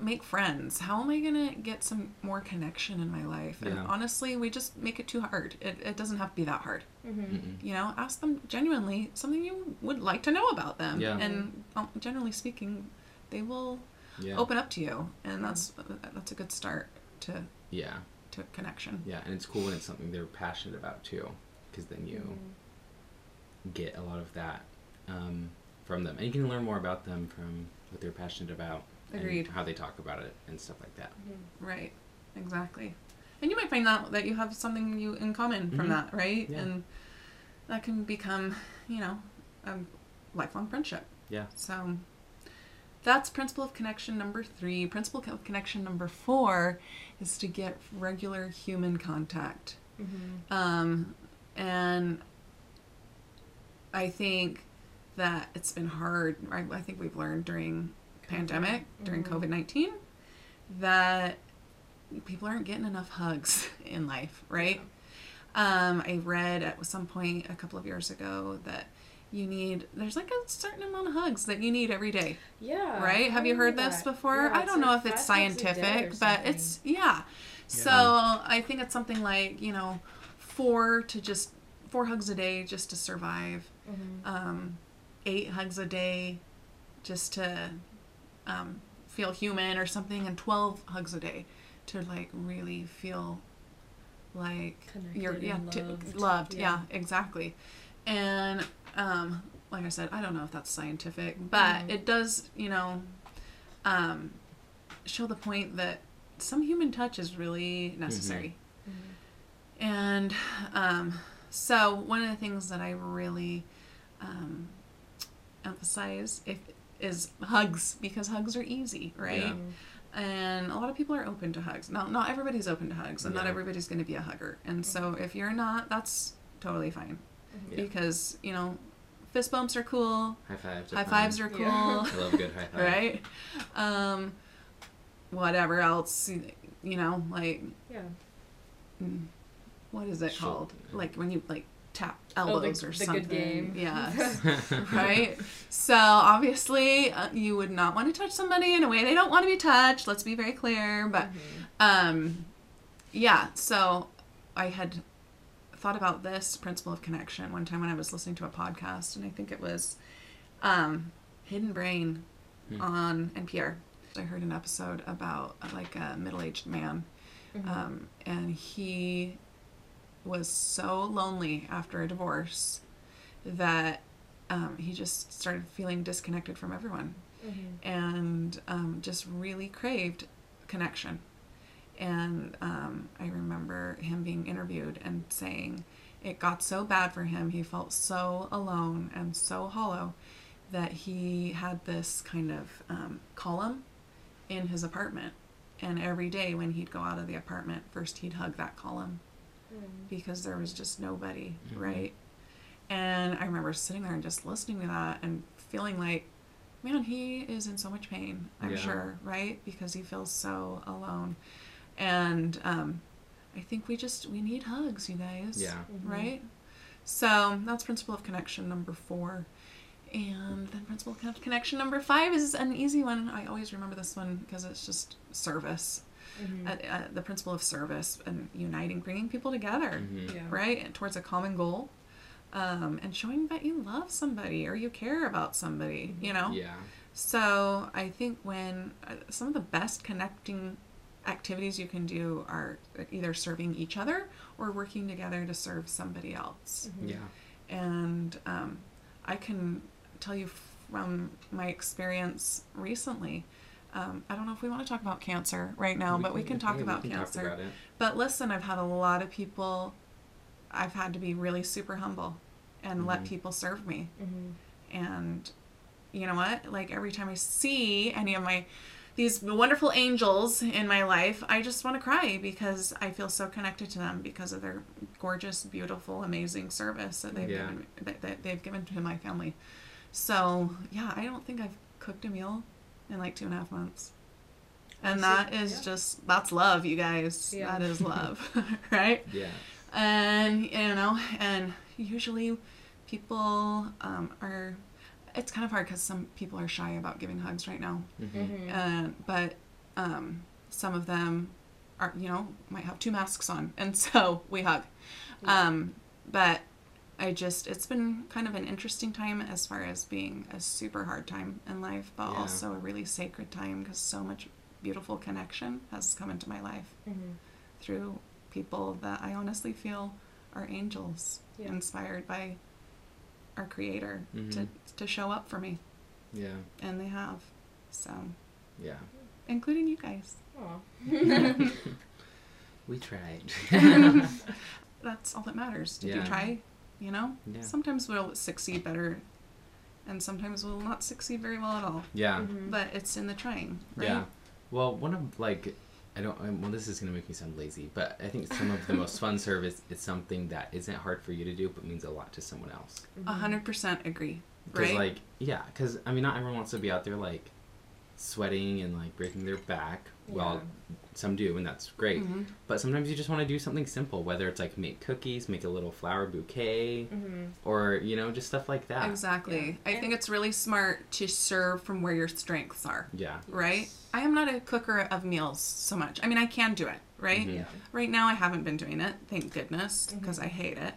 make friends? How am I gonna get some more connection in my life? And Yeah. honestly, we just make it too hard. It, it doesn't have to be that hard. Mm-hmm. You know, ask them genuinely something you would like to know about them. Yeah. And um, generally speaking, they will Yeah. open up to you, and that's that's a good start to Yeah. to connection. Yeah. And it's cool when it's something they're passionate about too, because then you Mm-hmm. get a lot of that um, from them, and you can learn more about them from what they're passionate about, Agreed. and how they talk about it and stuff like that. Right. Exactly. And you might find out that you have something you in common from Mhm. that, right? Yeah. And that can become, you know, a lifelong friendship. Yeah. So that's principle of connection number three. Principle of connection number four is to get regular human contact. Mm-hmm. Um, and I think that it's been hard. I, I think we've learned during pandemic, during Mhm. COVID nineteen, that people aren't getting enough hugs in life, right? Um, I read at some point a couple of years ago that you need there's like a certain amount of hugs that you need every day Yeah. right have I you heard this that. before Yeah, i don't know if it's five hugs a day or scientific but it's yeah. so i think it's something like you know four to just four hugs a day just to survive Mhm. um, eight hugs a day just to um, feel human or something and 12 hugs a day to like really feel like you're yeah and to- loved. loved, yeah. Yeah. exactly and um, like i said i don't know if that's scientific but Mhm. it does you know um, show the point that some human touch is really necessary Mhm. And um, so one of the things that I really um, emphasize if is hugs because hugs are easy, right? Yeah. And a lot of people are open to hugs. Now, not everybody's open to hugs, and not everybody's going to be a hugger. And so if you're not, that's totally fine Mhm. Yeah. because you know, fist bumps are cool, High fives. Are high fun. fives are cool, Yeah. I love a good high five. right? Um, whatever else, you know, like Yeah. Mm, what is it Shoulder. called? Like when you like tap elbows Oh, the- elbows or the something. good game. Yes. right? So obviously, uh, you would not want to touch somebody in a way they don't want to be touched. Let's be very clear. But Mhm. um, yeah. So I had thought about this principle of connection one time when I was listening to a podcast, and I think it was um, Hidden Brain Hmm. on NPR. I heard an episode about like a middle-aged man Mhm. um, and he was so lonely after a divorce that um, he just started feeling disconnected from everyone Mhm. and um, just really craved connection. And um, I remember him being interviewed and saying it got so bad for him, he felt so alone and so hollow that he had this kind of um, column in his apartment. And every day when he'd go out of the apartment, first he'd hug that column Mhm. because there was just nobody, Mhm. right? And I remember sitting there and just listening to that and feeling like, man, he is in so much pain, I'm Yeah. sure, right? Because he feels so alone. And um, I think we just, we need hugs, you guys. Yeah. Mhm. Right? So that's principle of connection number four. And then principle of connection number five is an easy one. I always remember this one because it's just service Uh, the principle of service and uniting, bringing people together, Mhm. Yeah. right, and towards a common goal, um, and showing that you love somebody or you care about somebody, you know. Yeah. So I think when uh, some of the best connecting activities you can do are either serving each other or working together to serve somebody else. Mhm. Yeah. And um, I can tell you from my experience recently. Um, I don't know if we want to talk about cancer right now, but we can talk yeah, about we can talk cancer. about. But listen, I've had a lot of people, I've had to be really super humble and let Mhm. people serve me. Mhm. And you know what? Like every time I see any of my, these wonderful angels in my life, I just want to cry because I feel so connected to them because of their gorgeous, beautiful, amazing service that they've Yeah. given that, that they've given to my family. So yeah, I don't think I've cooked a meal in like two and a half months. And Honestly, that is yeah. just that's love, you guys. Yeah. That is love, right? Yeah. And you know, and usually people um, are. It's kind of hard because some people are shy about giving hugs right now. Mhm. Mhm. Uh, but um, some of them are, you know, might have two masks on, and so we hug. Yeah. Um, but I just, it's been kind of an interesting time as far as being a super hard time in life, but Yeah. also a really sacred time because so much beautiful connection has come into my life Mhm. through people that I honestly feel are angels, Yeah. inspired by our creator to Mhm. to show up for me, Yeah. and they have. So, Yeah. including you guys. We tried. That's all that matters. Did Yeah. you try? You know? yeah. Sometimes we'll succeed better and sometimes we'll not succeed very well at all. Yeah. Mhm. But it's in the trying, right? Yeah. Well, one of like I don't. um, Well, this is gonna make me sound lazy, but I think some of the most fun service is something that isn't hard for you to do, but means a lot to someone else. A hundred percent agree. Because Right? like yeah, because I mean not everyone wants to be out there like sweating and like breaking their back. Well, some do, and that's great. Mhm. But sometimes you just want to do something simple, whether it's like make cookies, make a little flower bouquet, Mhm. or you know just stuff like that. Exactly. Yeah. I think it's really smart to serve from where your strengths are, Yeah. right? Yes. I am not a cooker of meals so much. I mean, I can do it, right? Mhm. Yeah. Right now, I haven't been doing it, thank goodness, Mm-hmm. because I hate it.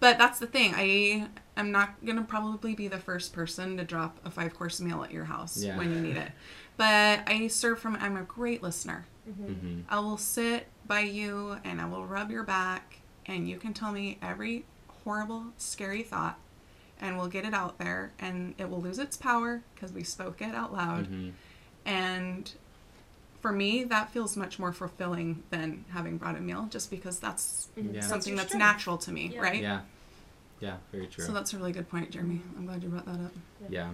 But that's the thing. I am not going to probably be the first person to drop a five course meal at your house Yeah. when you need it. But I serve from, I'm a great listener. Mhm. hmm I will sit by you and I will rub your back, and you can tell me every horrible, scary thought, and we'll get it out there, and it will lose its power because we spoke it out loud. hmm And for me, that feels much more fulfilling than having brought a meal, just because that's Mhm. Yeah. something your that's natural to me, Yeah. right? Yeah. Yeah. Very true. So that's a really good point, Jeremy. I'm glad you brought that up. yeah.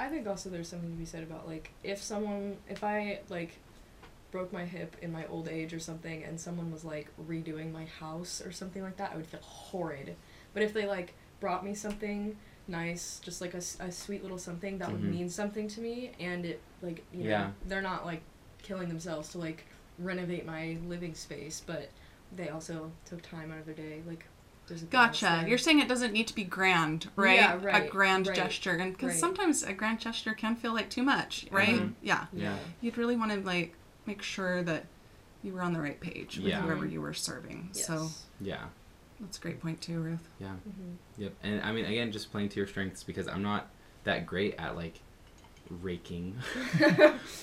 I think also there's something to be said about like if someone if I like broke my hip in my old age or something and someone was like redoing my house or something like that, I would feel horrid. But if they like brought me something nice, just like a, a sweet little something that would Mhm. mean something to me and it like you know Yeah. they're not like killing themselves to like renovate my living space, but they also took time out of their day like there's a balance Gotcha. there. You're saying it doesn't need to be grand, right? Yeah, right. A grand right, gesture, and because right. sometimes a grand gesture can feel like too much, right? Mhm. Yeah. Yeah. You'd really want to like make sure that you were on the right page with Yeah. whoever you were serving. Yes. So Yeah. that's a great point too, Ruth. Yeah. Mhm. Yep. And I mean, again, just playing to your strengths because I'm not that great at like raking,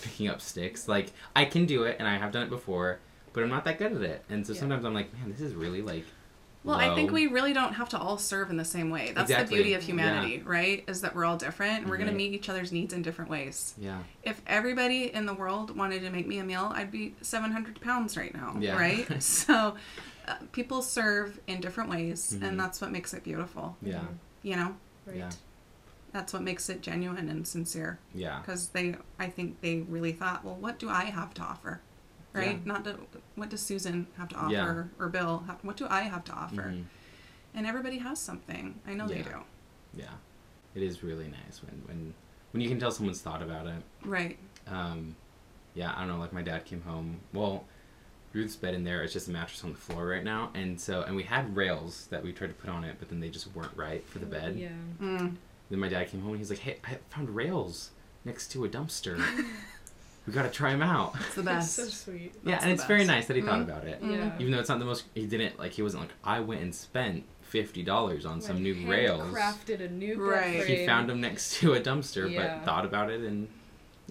picking up sticks. Like I can do it, and I have done it before, but I'm not that good at it. And so Yeah. sometimes I'm like, man, this is really like. Well, I think we really don't have to all serve in the same way. That's Exactly. the beauty of humanity, right? Is that we're all different and we're going to meet each other's needs in different ways. Yeah. If everybody in the world wanted to make me a meal, I'd be 700 pounds right now, Yeah. right? so uh, people serve in different ways, Mhm. and that's what makes it beautiful. Yeah. You know, Right. Yeah. that's what makes it genuine and sincere. Yeah. Because they, I think they really thought, well, what do I have to offer? Right? Not to, what does Susan have to offer Yeah. or Bill? Have, what do I have to offer? Mhm. And everybody has something. I know they do. Yeah. It is really nice when when when you can tell someone's thought about it. Right. Um, yeah, I don't know. Like my dad came home. Well, Ruth's bed in there. It's just a mattress on the floor right now, and so and we had rails that we tried to put on it, but then they just weren't right for the bed. Yeah. Mm. Then my dad came home and he's like, "Hey, I found rails next to a dumpster. we gotta try him out." It's the That's best. so sweet. yeah, That's and the it's very nice that he thought Mhm. about it. Yeah. even though it's not the most. He didn't like. He wasn't like, "I went and spent fifty dollars on some new rails." Crafted a new Right. bed He found them next to a dumpster, Yeah. but thought about it and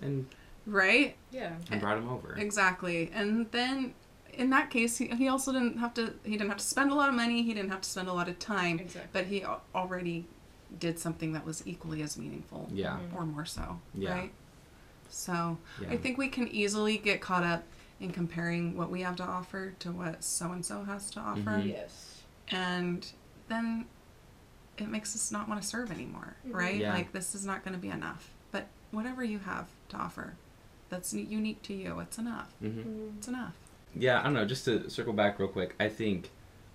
and Right? Yeah. and brought him over. Exactly. And then in that case, he, he also didn't have to, he didn't have to spend a lot of money. He didn't have to spend a lot of time. Exactly. But he already did something that was equally as meaningful. Yeah. Mhm. Or more so. Yeah. Right? So Yeah. I think we can easily get caught up in comparing what we have to offer to what so and so has to offer. Mhm. Yes. And then it makes us not want to serve anymore, Mhm. right? Yeah. Like this is not going to be enough. But whatever you have to offer that's unique to you, it's enough. hmm It's enough. Yeah, I don't know. Just to circle back real quick, I think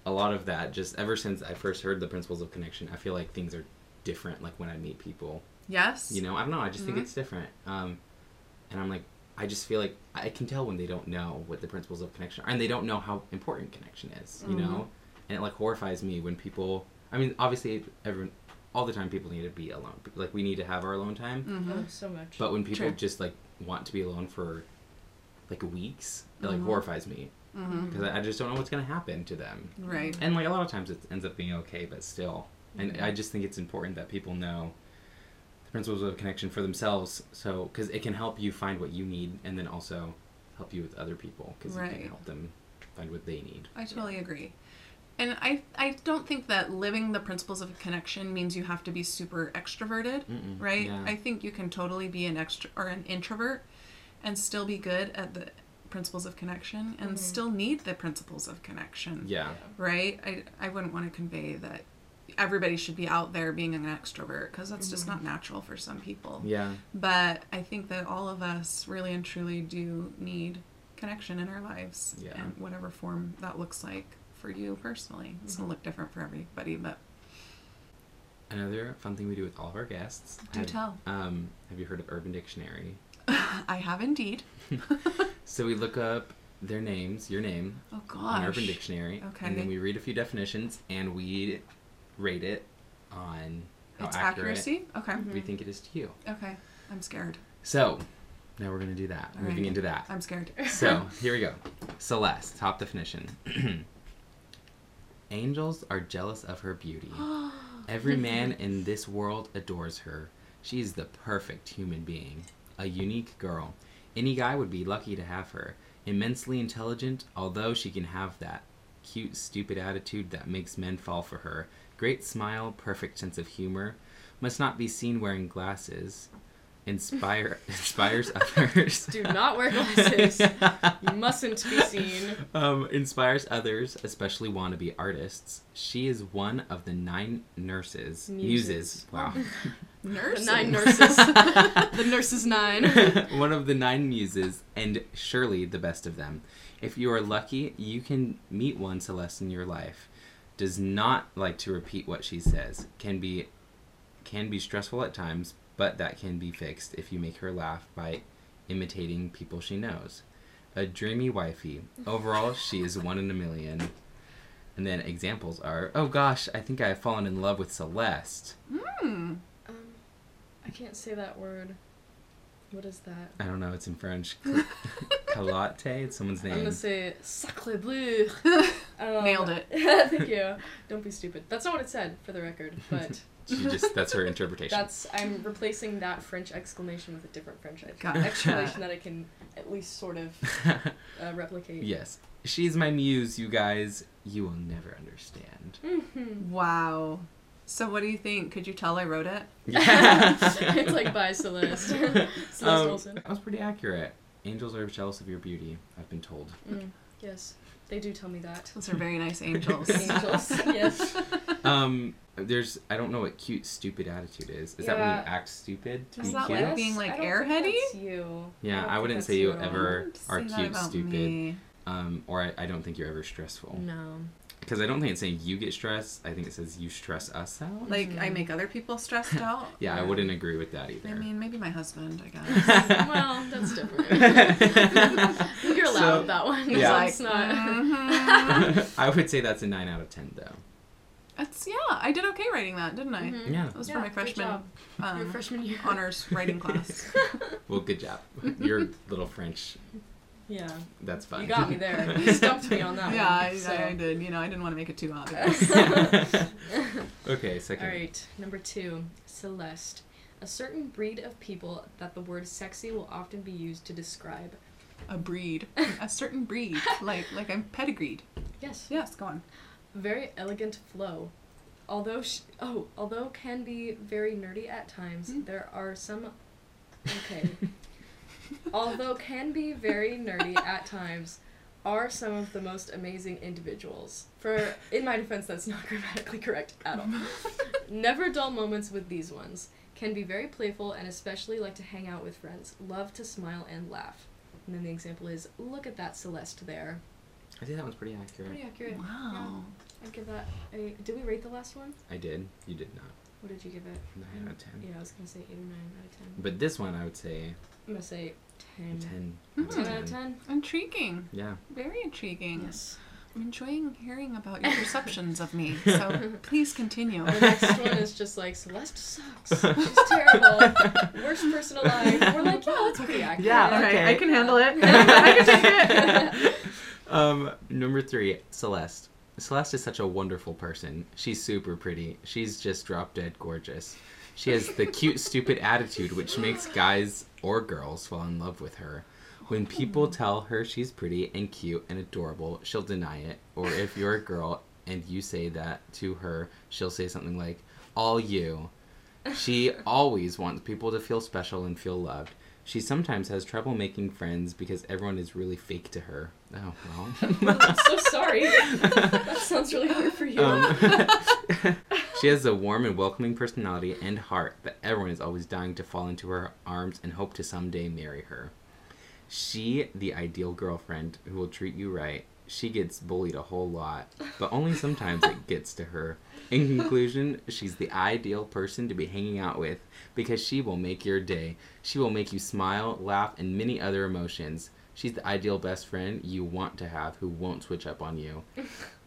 a lot of that just ever since I first heard the principles of connection, I feel like things are different. Like when I meet people, Yes. you know, I don't know. I just think it's different. Um, and I'm like, I just feel like I can tell when they don't know what the principles of connection are, and they don't know how important connection is. You Mhm. know, and it like horrifies me when people. I mean, obviously, everyone, all the time, people need to be alone. Like we need to have our alone time. Mm-hmm. Oh, so much. But when people True. just like want to be alone for like weeks, it like Mhm. horrifies me Mm-hmm. because I I just don't know what's gonna happen to them. Right. And like a lot of times it ends up being okay, but still. And Mhm. I just think it's important that people know the principles of connection for themselves, so because it can help you find what you need, and then also help you with other people because you Right. can help them find what they need. I totally agree. And I I don't think that living the principles of connection means you have to be super extroverted, Mm-mm. right? Yeah. I think you can totally be an extra or an introvert and still be good at the principles of connection and Mhm. still need the principles of connection. Yeah. Right? I I wouldn't want to convey that everybody should be out there being an extrovert because that's just not natural for some people. Yeah. But I think that all of us really and truly do need connection in our lives, Yeah. and whatever form that looks like for you personally. It's gonna look different for everybody, but Another fun thing we do with all of our guests. do have, tell. Um, have you heard of Urban Dictionary? I have indeed. So we look up their names, your name, Oh on Urban. Dictionary, Okay. and then we read a few definitions and we rate it on how It's accurate accuracy. Okay. We mm-hmm. think it is to you. Okay. I'm scared. So now we're gonna do that. All Moving right. into that. I'm scared. So here we go. Celeste, top definition. Angels are jealous of her beauty. Every man in this world adores her. She is the perfect human being, a unique girl. Any guy would be lucky to have her. Immensely intelligent, although she can have that cute, stupid attitude that makes men fall for her. Great smile, perfect sense of humor. Must not be seen wearing glasses. Inspire inspires others. Do not wear glasses. You mustn't be seen. um, inspires others, especially wannabe artists. She is one of the nine nurses. Muses. Muses. Wow. The Nurses. nine nurses. the nurses nine. one of the nine muses, and surely the best of them. If you are lucky, you can meet one Celeste in your life. Does not like to repeat what she says. Can be can be stressful at times, but that can be fixed if you make her laugh by imitating people she knows. A dreamy wifey. Overall, she is one in a million. And then examples are, oh gosh, I think I have fallen in love with Celeste. Hmm. Um, I can't say that word. What is that? I don't know, it's in French. Calotte, it's someone's name. I'm gonna say sacre bleu. Um, Nailed it. thank you. Don't be stupid. That's not what it said, for the record. But She just that's her interpretation. that's I'm replacing that French exclamation with a different French Gotcha. exclamation that I can at least sort of uh, replicate. yes. She's my muse, you guys. You will never understand. Mhm. Wow. So what do you think? Could you tell I wrote it? Yeah. it's like by Celeste. Celeste Um, Olsen. that was pretty accurate. Angels are jealous of your beauty, I've been told. Mm, yes, they do tell me that. Those are very nice angels. Angels. yes. Um, there's I don't know what cute stupid attitude is. Is that when you act stupid? to Is be that cute? like being, like, I don't airheady? that's you. Yeah, don't I wouldn't say you at ever- are cute, stupid. me. Um, or I, I don't think you're ever stressful. No. Because I don't think it's saying you get stressed. I think it says you stress us out. Like I Mhm. make other people stressed out. yeah, I wouldn't agree with that either. I mean, maybe my husband. I guess. well, that's different. You're allowed So- with that one. Yeah. Yeah. Like, It's not. mhm. I would say that's a nine out of ten, though. That's yeah. I did okay writing that, didn't I? Mhm. Yeah. That was Yeah, for my freshman job. Your um, freshman year. honors writing class. Well, good job. Your little French. Yeah. That's fine. You got me there. You stumped me on that yeah, one. I, so. I, I did. You know, I didn't want to make it too obvious. okay, second. All right, number two, Celeste. A certain breed of people that the word sexy will often be used to describe. A breed, a certain breed, like like I'm pedigreed. Yes. Yes, go on. Very elegant flow. Although sh- oh, although can be very nerdy at times, Hmm. there are some okay. Although can be very nerdy at times, are some of the most amazing individuals. For in my defense, that's not grammatically correct at all. Never dull moments with these ones. Can be very playful and especially like to hang out with friends. Love to smile and laugh. And then the example is, look at that Celeste there. I think that one's pretty accurate. Pretty accurate. Wow. I'd give that a. Did we rate the last one? I did. You did not. What did you give it? Nine out of ten. Yeah, I was gonna say eight or nine out of ten. But this one, I would say I'm gonna say ten. ten. Out of Ten out of ten. Intriguing. Yeah. Very intriguing. Yes. I'm enjoying hearing about your perceptions of me. So please continue. The next one is just like Celeste sucks. She's terrible. Worst person alive. We're like, yeah, that's pretty accurate. Yeah, All right, okay. I can handle it. I can take it. Um, number three, Celeste. Celeste is such a wonderful person. She's super pretty. She's just drop dead gorgeous. She has the cute, stupid attitude which makes guys or girls fall in love with her. When people tell her she's pretty and cute and adorable, she'll deny it. Or if you're a girl and you say that to her, she'll say something like, "All you." She always wants people to feel special and feel loved. She sometimes has trouble making friends because everyone is really fake to her. Oh well. I'm so sorry. that sounds really hard for you. Um, she has a warm and welcoming personality and heart that everyone is always dying to fall into her arms and hope to someday marry her. She, the ideal girlfriend who will treat you right, she gets bullied a whole lot, but only sometimes it gets to her. In conclusion, she's the ideal person to be hanging out with because she will make your day. She will make you smile, laugh, and many other emotions. She's the ideal best friend you want to have who won't switch up on you.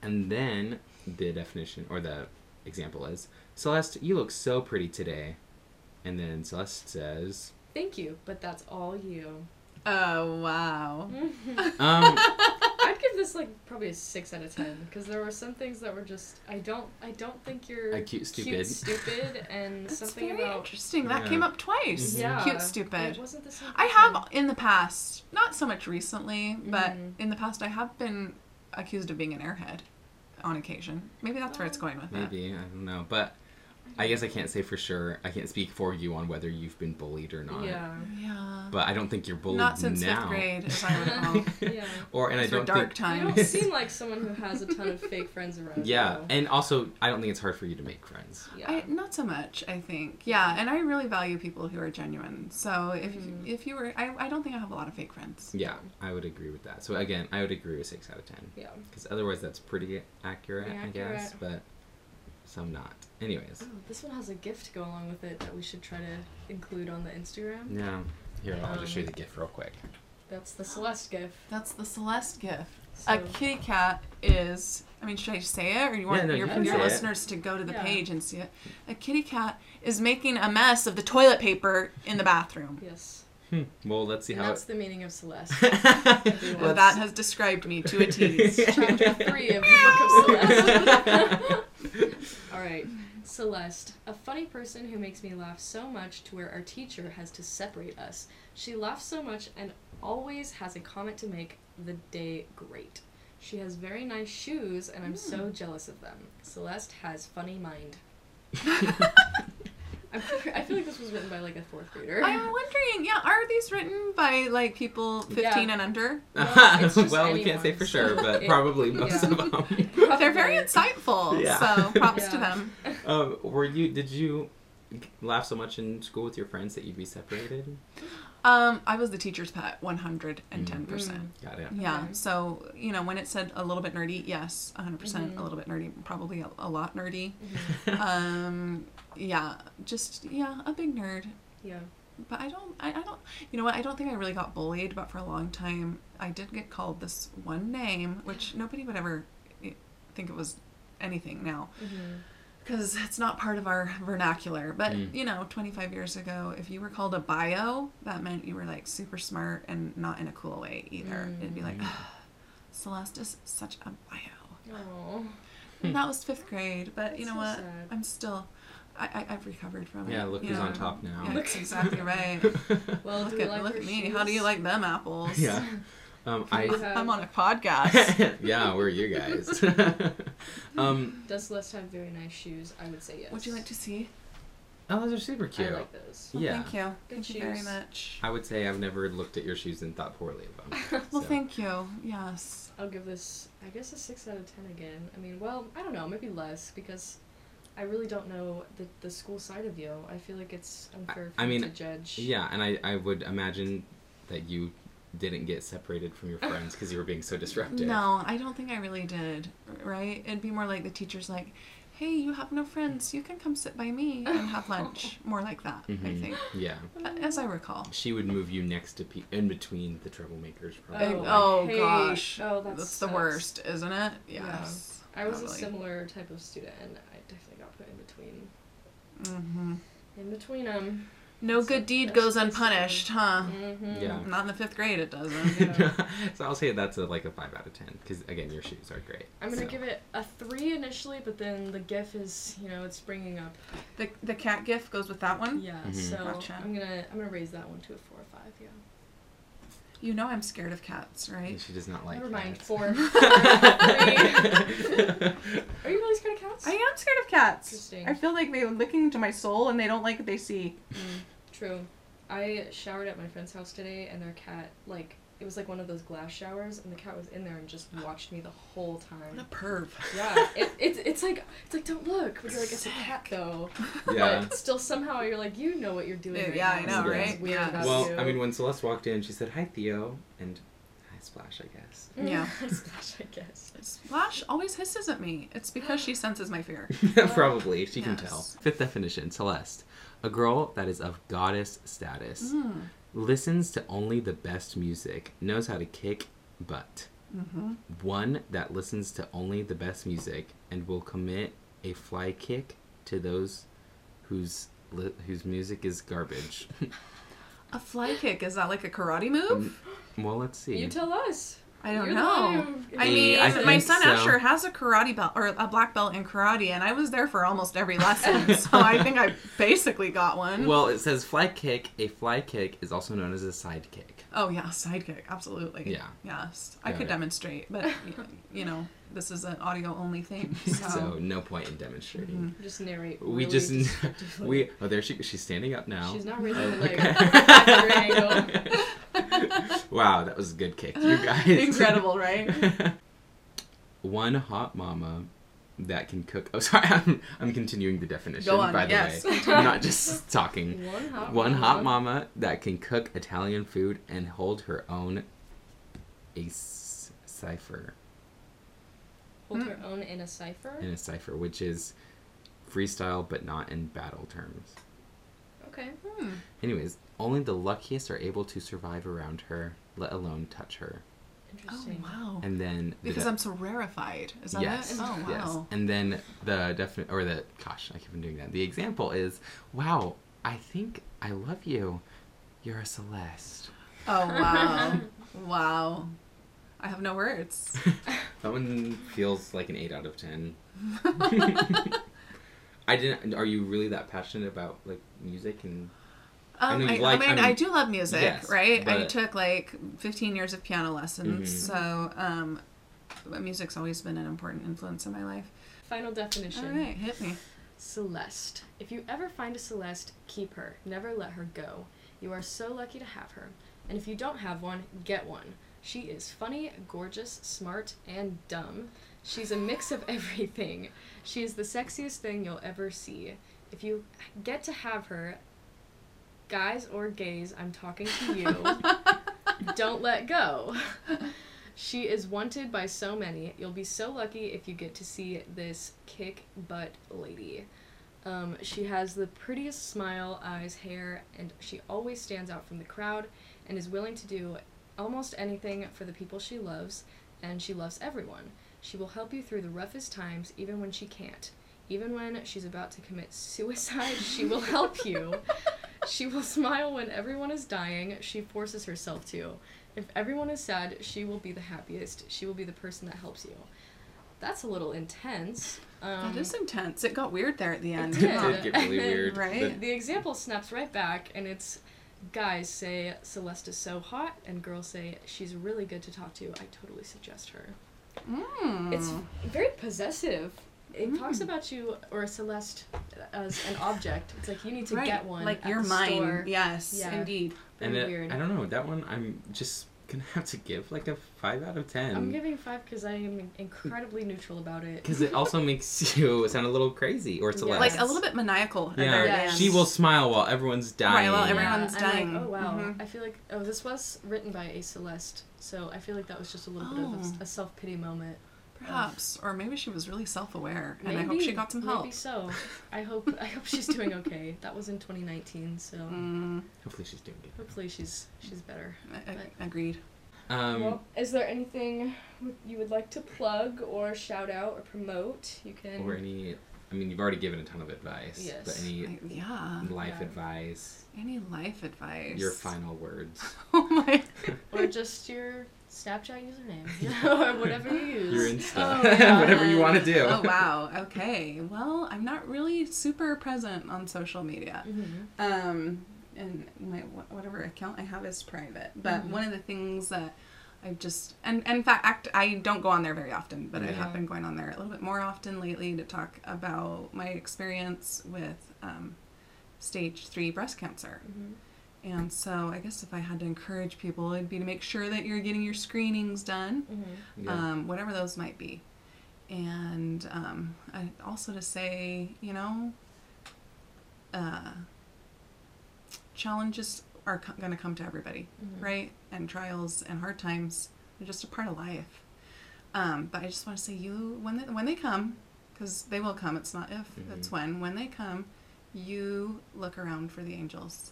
And then the definition or the example is Celeste, you look so pretty today. And then Celeste says, Thank you, but that's all you. Oh wow. um, I'd give this like probably a six out of ten because there were some things that were just I don't I don't think you're A cute stupid. cute, stupid, and That's something very about interesting. That Yeah. came up twice. yeah Cute It stupid. wasn't the same. I have in the past, not so much recently, but Mhm. in the past I have been accused of being an airhead on occasion. Maybe that's where it's um, going with that. maybe, I don't know. But I guess I can't say for sure. I can't speak for you on whether you've been bullied or not. Yeah. Yeah. But I don't think you're bullied Not since now. fifth grade, as I recall. yeah. or, and I Those were don't dark think. You times. don't seem like someone who has a ton of fake friends around. Yeah, though. and also, I don't think it's hard for you to make friends. yeah. I, not so much, I think. Yeah, and I really value people who are genuine. So if Mhm. if you were, I, I don't think I have a lot of fake friends. Yeah, I would agree with that. So again, I would agree with six out of ten. yeah. Because otherwise, that's pretty accurate, Pretty I guess. But some not. Anyways, Oh, this one has a GIF to go along with it that we should try to include on the Instagram. yeah. Here, I'll just show you Um, the GIF real quick. That's the Celeste GIF. That's the Celeste GIF. So, A kitty cat is. I mean, should I say it, or you want Yeah, no, your, you your say it. listeners to go to the Yeah. page and see it? A kitty cat is making a mess of the toilet paper in the bathroom. yes. Hmm. Well, let's see And how. that's the meaning of Celeste. Well, that has described me to a T. Chapter three of the Book of Celeste. All right, Celeste, a funny person who makes me laugh so much to where our teacher has to separate us. She laughs so much and always has a comment to make the day great. She has very nice shoes, and I'm so hmm. jealous of them. Celeste has funny mind. I'm, feel like this was written by like a fourth grader. I'm wondering, yeah, are these written by like people 15 Yeah. and under? No, it's just well, we can't say for sure, but it- probably most yeah. of them. They're very insightful, Yeah. so props to them. um, were you? Did you laugh so much in school with your friends that you'd be separated? Um, I was the teacher's pet, 110%. Mm. Got it. Yeah, Okay. so, you know, when it said a little bit nerdy, yes, 100% Mhm. a little bit nerdy, probably a, a lot nerdy. Mhm. Um, yeah, just, yeah, a big nerd. Yeah. But I don't, I, I don't, you know what, I don't think I really got bullied, but for a long time, I did get called this one name, which nobody would ever eh, think it was anything now. Mhm. because it's not part of our vernacular. But Mm. you know, 25 years ago, if you were called a bio, that meant you were like super smart and not in a cool way either. Mm. It'd be like, Mm. Celeste is such a bio. Oh. And that was fifth grade, but you That's know so what? sad. I'm still, I, I I've recovered from it. Yeah, look you who's on know? top now. Yeah, that's exactly right. Well, look at like look at me. How do you like them apples? yeah. Um, I, have... I'm on a podcast. yeah, we're you guys. um, Does Celeste have very nice shoes? I would say yes. Would you like to see? oh, those are super cute. I like those. Well, Yeah. Thank you. Good thank you very much. I would say I've never looked at your shoes and thought poorly of them. Well, So. thank you. Yes. I'll give this, I guess, a six out of ten again. I mean, well, I don't know, maybe less because I really don't know the the school side of you. I feel like it's unfair for I me mean, to judge. Yeah, and I, I would imagine that you didn't get separated from your friends because you were being so disruptive. No, I don't think I really did. Right? It'd be more like the teacher's like, "Hey, you have no friends. You can come sit by me and have lunch." More like that, I Mhm. think, Yeah. as I recall. She would move you next to pe- in between the troublemakers. Oh, Probably. I oh hate- gosh, oh, that that's the sucks. worst, isn't it? Yeah. Yes. I was a totally. similar type of student, and I definitely got put in between. Hmm In between them. No So good deed goes basically- unpunished, huh? Mm-hmm. Yeah. Not in the fifth grade, it doesn't. Yeah. so I'll say that's a, like a five out of ten because again, your shoes are great. I'm gonna so. give it a three initially, but then the GIF is, you know, it's bringing up. the the cat gif goes with that one. Yeah, Mhm. so Gotcha. I'm gonna I'm gonna raise that one to a four or five. Yeah. You know I'm scared of cats, right? She does not like Never mind. cats. Four. Three. Are you really scared of cats? I am scared of cats. Interesting. I feel like they're looking into my soul and they don't like what they see. Mm, true. I showered at my friend's house today, and their cat, like, it was like one of those glass showers, and the cat was in there and just watched me the whole What a perv. Yeah, it, it's it's like it's like don't look, but you're like it's a cat though. yeah. But still somehow you're like you know what you're doing. Yeah, right yeah, I now, know, so it's right? Weird Yeah. Well, you. I mean, when Celeste walked in, she said, "Hi, Theo," and hi, Splash. I guess. Yeah. Splash, I guess. Splash always hisses at me. It's because she senses my fear. Probably, she can tell. Fifth definition: Celeste, a girl that is of goddess status, Mm. Listens to only the best music, knows how to kick butt. Mm-hmm. One that listens to only the best music and will commit a fly kick to those whose li- whose music is garbage. A fly kick, is that like a karate move? well, let's see. You tell us. I don't You're know. one I mean, I my son so. Asher has a karate belt or a black belt in karate, and I was there for almost every lesson, so I think I basically got one. well, it says fly kick. A fly kick is also known as a side kick. oh yeah, sidekick, absolutely. Yeah. Yes, I Got could it. demonstrate, but you know, this is an audio only thing. So, So no point in demonstrating. Mm-hmm. Just narrate. We really just we oh there she she's standing up now. She's not really Oh, like okay. every angle. wow, that was a good kick, you guys. Incredible, right? One hot mama that can cook. Oh, sorry, I'm, I'm continuing the definition. Go on, By the yes. way, I'm not just talking. One hot. One mama. hot mama that can cook Italian food and hold her own a s- cipher Hold hmm. her own in a cipher. in a cipher, which is freestyle but not in battle terms. Okay. Hmm. Anyways, only the luckiest are able to survive around her, let alone touch her. Oh Interesting. wow. And then the Because de- I'm so rarefied. Is that yes, it? Oh yes. wow. And then the definite or the gosh, I keep on doing that. The example is, wow, I think I love you. You're a Celeste. Oh wow. wow. I have no words. That one feels like an eight out of ten. I didn't. Are you really that passionate about like music and? I Um, know I, like- I mean, I I, do love music, Yes, right? I took like 15 years of piano lessons, Mhm. so um, but music's always been an important influence in my life. Final definition. All right, hit me. Celeste. If you ever find a Celeste, keep her. Never let her go. You are so lucky to have her. And if you don't have one, get one. She is funny, gorgeous, smart, and dumb. She's a mix of everything. She is the sexiest thing you'll ever see. If you get to have her, guys or gays, I'm talking to you. don't let go. She is wanted by so many. You'll be so lucky if you get to see this kick butt lady. Um, she has the prettiest smile, eyes, hair, and she always stands out from the crowd and is willing to do almost anything for the people she loves, and she loves everyone. She will help you through the roughest times, even when she can't. Even when she's about to commit suicide, she will help you. She will smile when everyone is dying. She forces herself to. If everyone is sad, she will be the happiest. She will be the person that helps you. That's a little intense. Um, that is intense. It got weird there at the end. did. It did get really And then weird. Right? the example snaps right back, and it's guys say Celeste is so hot, and girls say she's really good to talk to. I totally suggest her. Mm. It's very possessive. It talks Mm. about you or Celeste as an object. It's like you need to right. get one. like at you're the mine. store. Yes, Yeah. indeed. Very and it- weird. I don't know that one. I'm just gonna have to give like a five out of ten. I'm giving five because I am incredibly neutral about it. because it also makes you sound a little crazy or Celeste. Like a little bit maniacal. Yeah, very Yeah. end. she will smile while everyone's dying. Right, while Yeah, everyone's I'm dying. Like, oh wow! Mhm. I feel like oh this was written by a Celeste, so I feel like that was just a little bit of Oh. a, a self pity moment. Perhaps, or maybe she was really self-aware, and I hope she got some help. Maybe so. I hope I hope she's doing okay. That was in 2019, so Mm, Hopefully she's doing good. hopefully she's she's better. I- I- agreed. Um, well, is there anything you would like to plug or shout out or promote? You can. or any. I mean, you've already given a ton of advice. Yes. But any I- yeah. life Yeah. advice? Any life advice? Your final words. oh my. or just your Snapchat username or whatever you use. Your Insta. Oh, yeah. Whatever you want to do. Oh wow. Okay. Well, I'm not really super present on social media. Mhm. Um, and my whatever account I have is private. But Mhm. one of the things that I've just and, and in fact I don't go on there very often, but I have been going on there a little bit more often lately to talk about my experience with um, stage three breast cancer. Mhm. And so I guess if I had to encourage people, it'd be to make sure that you're getting your screenings done Mhm. Yeah. um, whatever those might be. And um, I, also to say, you know, uh, challenges are co- going to come to everybody, Mhm. right? And trials and hard times are just a part of life. Um, but I just want to say, you when they, when they come, because they will come. It's not if, it's Mhm. when. When they come, you look around for the angels,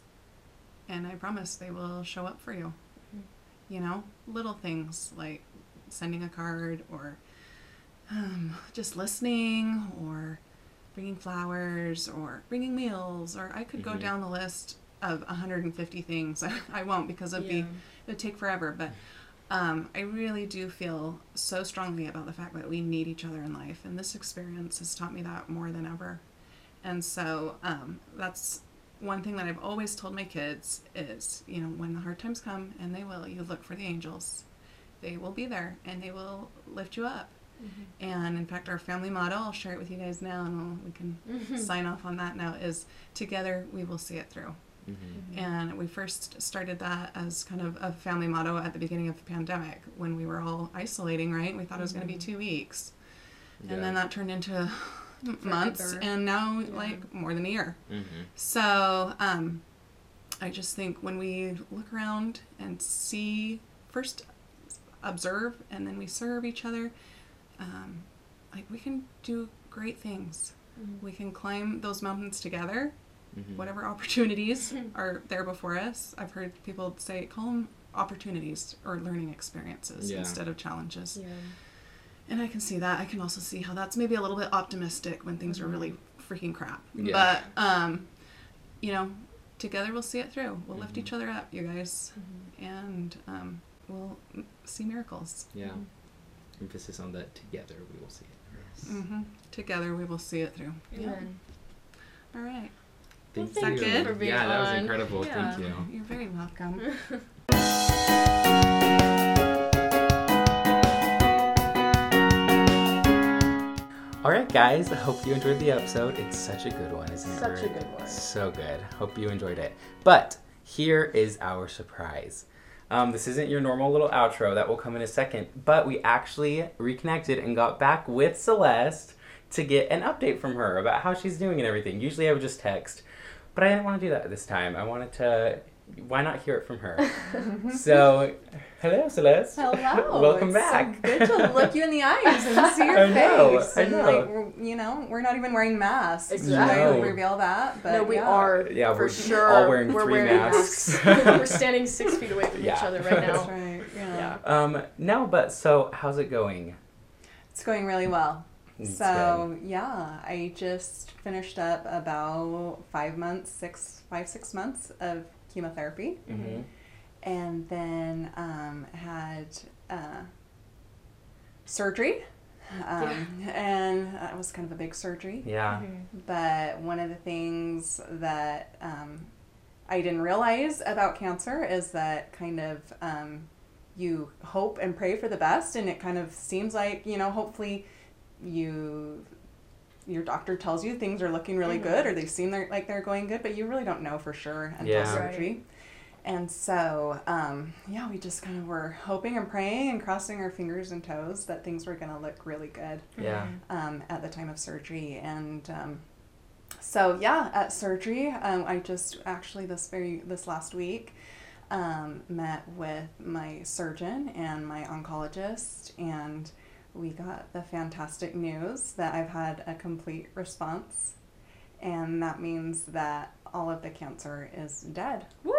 and I promise they will show up for you. You know little things like sending a card or um, just listening or bringing flowers or bringing meals or i could go Mhm. down the list of 150 things i won't because it'd be it'd take forever but um, i really do feel so strongly about the fact that we need each other in life and this experience has taught me that more than ever. And so um, that's one thing that I've always told my kids is, you know, when the hard times come, and they will, you look for the angels. They will be there and they will lift you up. Mhm. And in fact, our family motto, I'll share it with you guys now and we'll, we can Mhm. sign off on that now, is together we will see it through. Mhm. And we first started that as kind of a family motto at the beginning of the pandemic when we were all isolating, right? We thought it was going to be Mhm. two weeks. Yeah. And then that turned into months Forever. and now Yeah. like more than a year. Mhm. So um, I just think when we look around and see, first observe and then we serve each other, um, like we can do great things. Mhm. We can climb those mountains together, Mhm. whatever opportunities are there before us. I've heard people say, call them opportunities or learning experiences Yeah. instead of challenges. Yeah. And I can see that. I can also see how that's maybe a little bit optimistic when things are really freaking crap. Yeah. But um, you know, together we'll see it through. We'll lift Mhm. each other up, you guys, Mhm. and um, we'll see miracles. Yeah. Mhm. Emphasis on that together we will see it. hmm Together we will see it through. Amen. All right. Well, Thank thank you. you for being yeah, that was incredible. Yeah. Thank you. You're very welcome. All right, guys. I hope you enjoyed the episode. It's such a good one, isn't it? Such a good one. So good. Hope you enjoyed it. But here is our surprise. Um, this isn't your normal little outro that will come in a second, but we actually reconnected and got back with Celeste to get an update from her about how she's doing and everything. Usually I would just text, but I didn't want to do that this time. I wanted to. Why not hear it from her? so, hello, Celeste. Hello. Welcome It's back. So good to look you in the eyes and see your I know, face. I and know. like, you know, we're not even wearing masks. Exactly. I would No. reveal that, but no, we yeah. are. Yeah, for we're sure. all wearing we're three wearing masks. masks. we're standing six feet away from Yeah. each other right That's now. right. Yeah. Yeah. Um, no, but so how's it going? It's going really well. It's so yeah, I just finished up about five months, six, five, six months of chemotherapy, Mm-hmm. and then um, had uh, surgery. Um, And that was kind of a big surgery. Yeah. Mhm. But one of the things that um, I didn't realize about cancer is that kind of um, you hope and pray for the best, and it kind of seems like you know, hopefully, you your doctor tells you things are looking really Mhm. good, or they seem they're, like they're going good, but you really don't know for sure until Yeah. Right. surgery. And so, um, yeah, we just kind of were hoping and praying and crossing our fingers and toes that things were going to look really good Yeah. um, at the time of surgery. And um, so, yeah, at surgery, um, I just actually this very this last week um, met with my surgeon and my oncologist, and we got the fantastic news that I've had a complete response, and that means that all of the cancer is dead. Woo!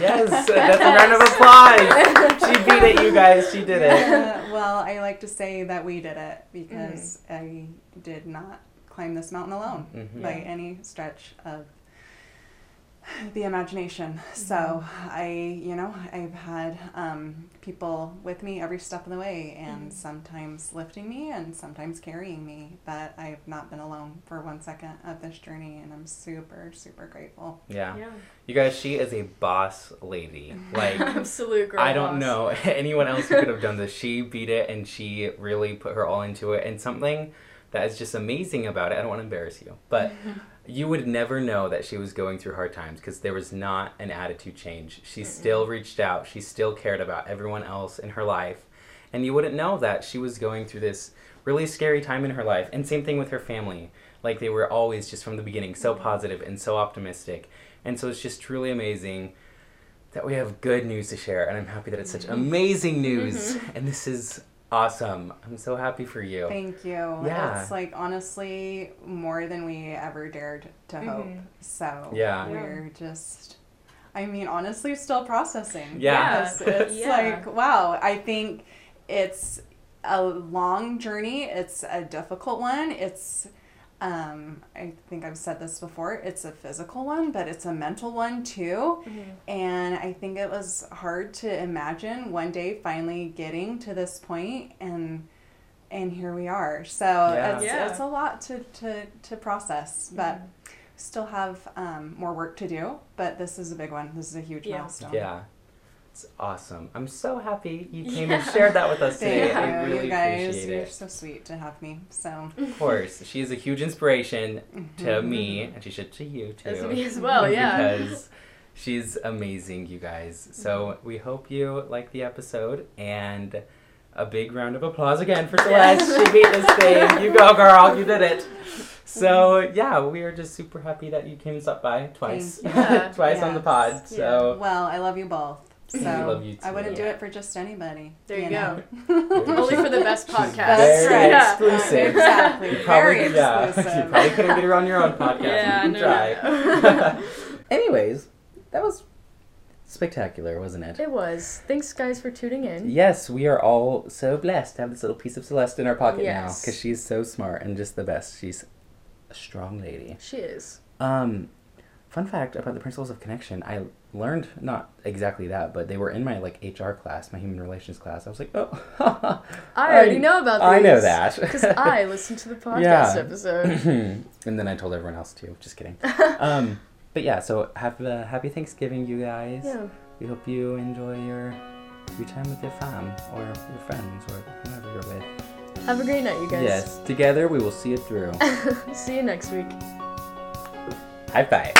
Yes, that's a round of applause. She beat it, you guys. She did it. Uh, well, I like to say that we did it because I did not climb this mountain alone Mhm. by Yeah. any stretch of the imagination. So Mm-hmm. I, you know, I've had um, people with me every step of the way, and Mhm. sometimes lifting me and sometimes carrying me. But I have not been alone for one second of this journey, and I'm super, super grateful. Yeah. Yeah. You guys, she is a boss lady. Like, Absolute girl. I don't boss. know anyone else who could have done this. She beat it and she really put her all into it. And something that is just amazing about it, I don't want to embarrass you, but you would never know that she was going through hard times because there was not an attitude change. She still reached out, she still cared about everyone else in her life. And you wouldn't know that she was going through this really scary time in her life. And same thing with her family. Like they were always just from the beginning so mm-hmm. positive and so optimistic. And so it's just truly amazing that we have good news to share. And I'm happy that it's such mm-hmm. amazing news. Mm-hmm. And this is awesome. I'm so happy for you. Thank you. Yeah. It's like honestly more than we ever dared to hope. Mhm. So Yeah. we're just, I mean, honestly, still processing. Yeah. Yes, it's Yeah. like, wow, I think it's a long journey. It's a difficult one. It's, um, I think I've said this before, it's a physical one, but it's a mental one too. Mhm. And I think it was hard to imagine one day finally getting to this point and and here we are. So Yeah. it's, Yeah. it's a lot to, to, to process, but still have um, more work to do. But this is a big one. This is a huge Yeah. milestone. Yeah. It's awesome. I'm so happy you came and shared that with us Thank today. I you, really you guys. You're so sweet to have me. So Of course, she is a huge inspiration to Mhm. me, and she should to you too. As me as well, yeah. because she's amazing, you guys. So we hope you like the episode, and a big round of applause again for Celeste. she beat this thing. You go, girl. You did it. So yeah, we are just super happy that you came and stopped by twice, Thank. Yeah. twice on the pod. So well, I love you both. So We love you I wouldn't do it for just anybody. There you know? Only for the best podcast. That's very right. Yeah. exclusive. Exactly. You probably, Very yeah, exclusive. you probably couldn't get her on your own podcast. Yeah, you no, can try. Anyways, that was spectacular, wasn't it? It was. Thanks, guys, for tuning in. Yes, we are all so blessed to have this little piece of Celeste in our pocket now because she's so smart and just the best. She's a strong lady. She is. Um, fun fact about the principles of connection: I learned not exactly that, but they were in my like HR class, my human relations class. I was like, oh, I already know about these. I know that Because I listened to the podcast Yeah. episode. and then I told everyone else too. Just kidding. um, but yeah, so have a happy Thanksgiving, you guys. Yeah. We hope you enjoy your your time with your fam or your friends or whoever you're with. Have a great night, you guys. Yes, together we will see it through. See you next week. High five.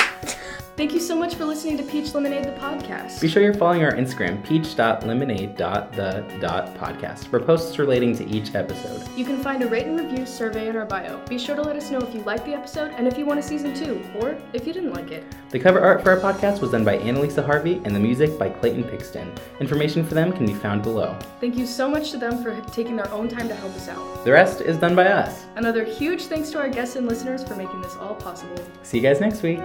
Thank you so much for listening to Peach Lemonade, the podcast. Be sure you're following our Instagram, peach.lemonade.the.podcast, for posts relating to each episode. You can find a rate and review survey in our bio. Be sure to let us know if you liked the episode and if you want a season two, or if you didn't like it. The cover art for our podcast was done by Annalisa Harvey and the music by Clayton Pixton. Information for them can be found below. Thank you so much to them for taking their own time to help us out. The rest is done by us. Another huge thanks to our guests and listeners for making this all possible. See you guys next week.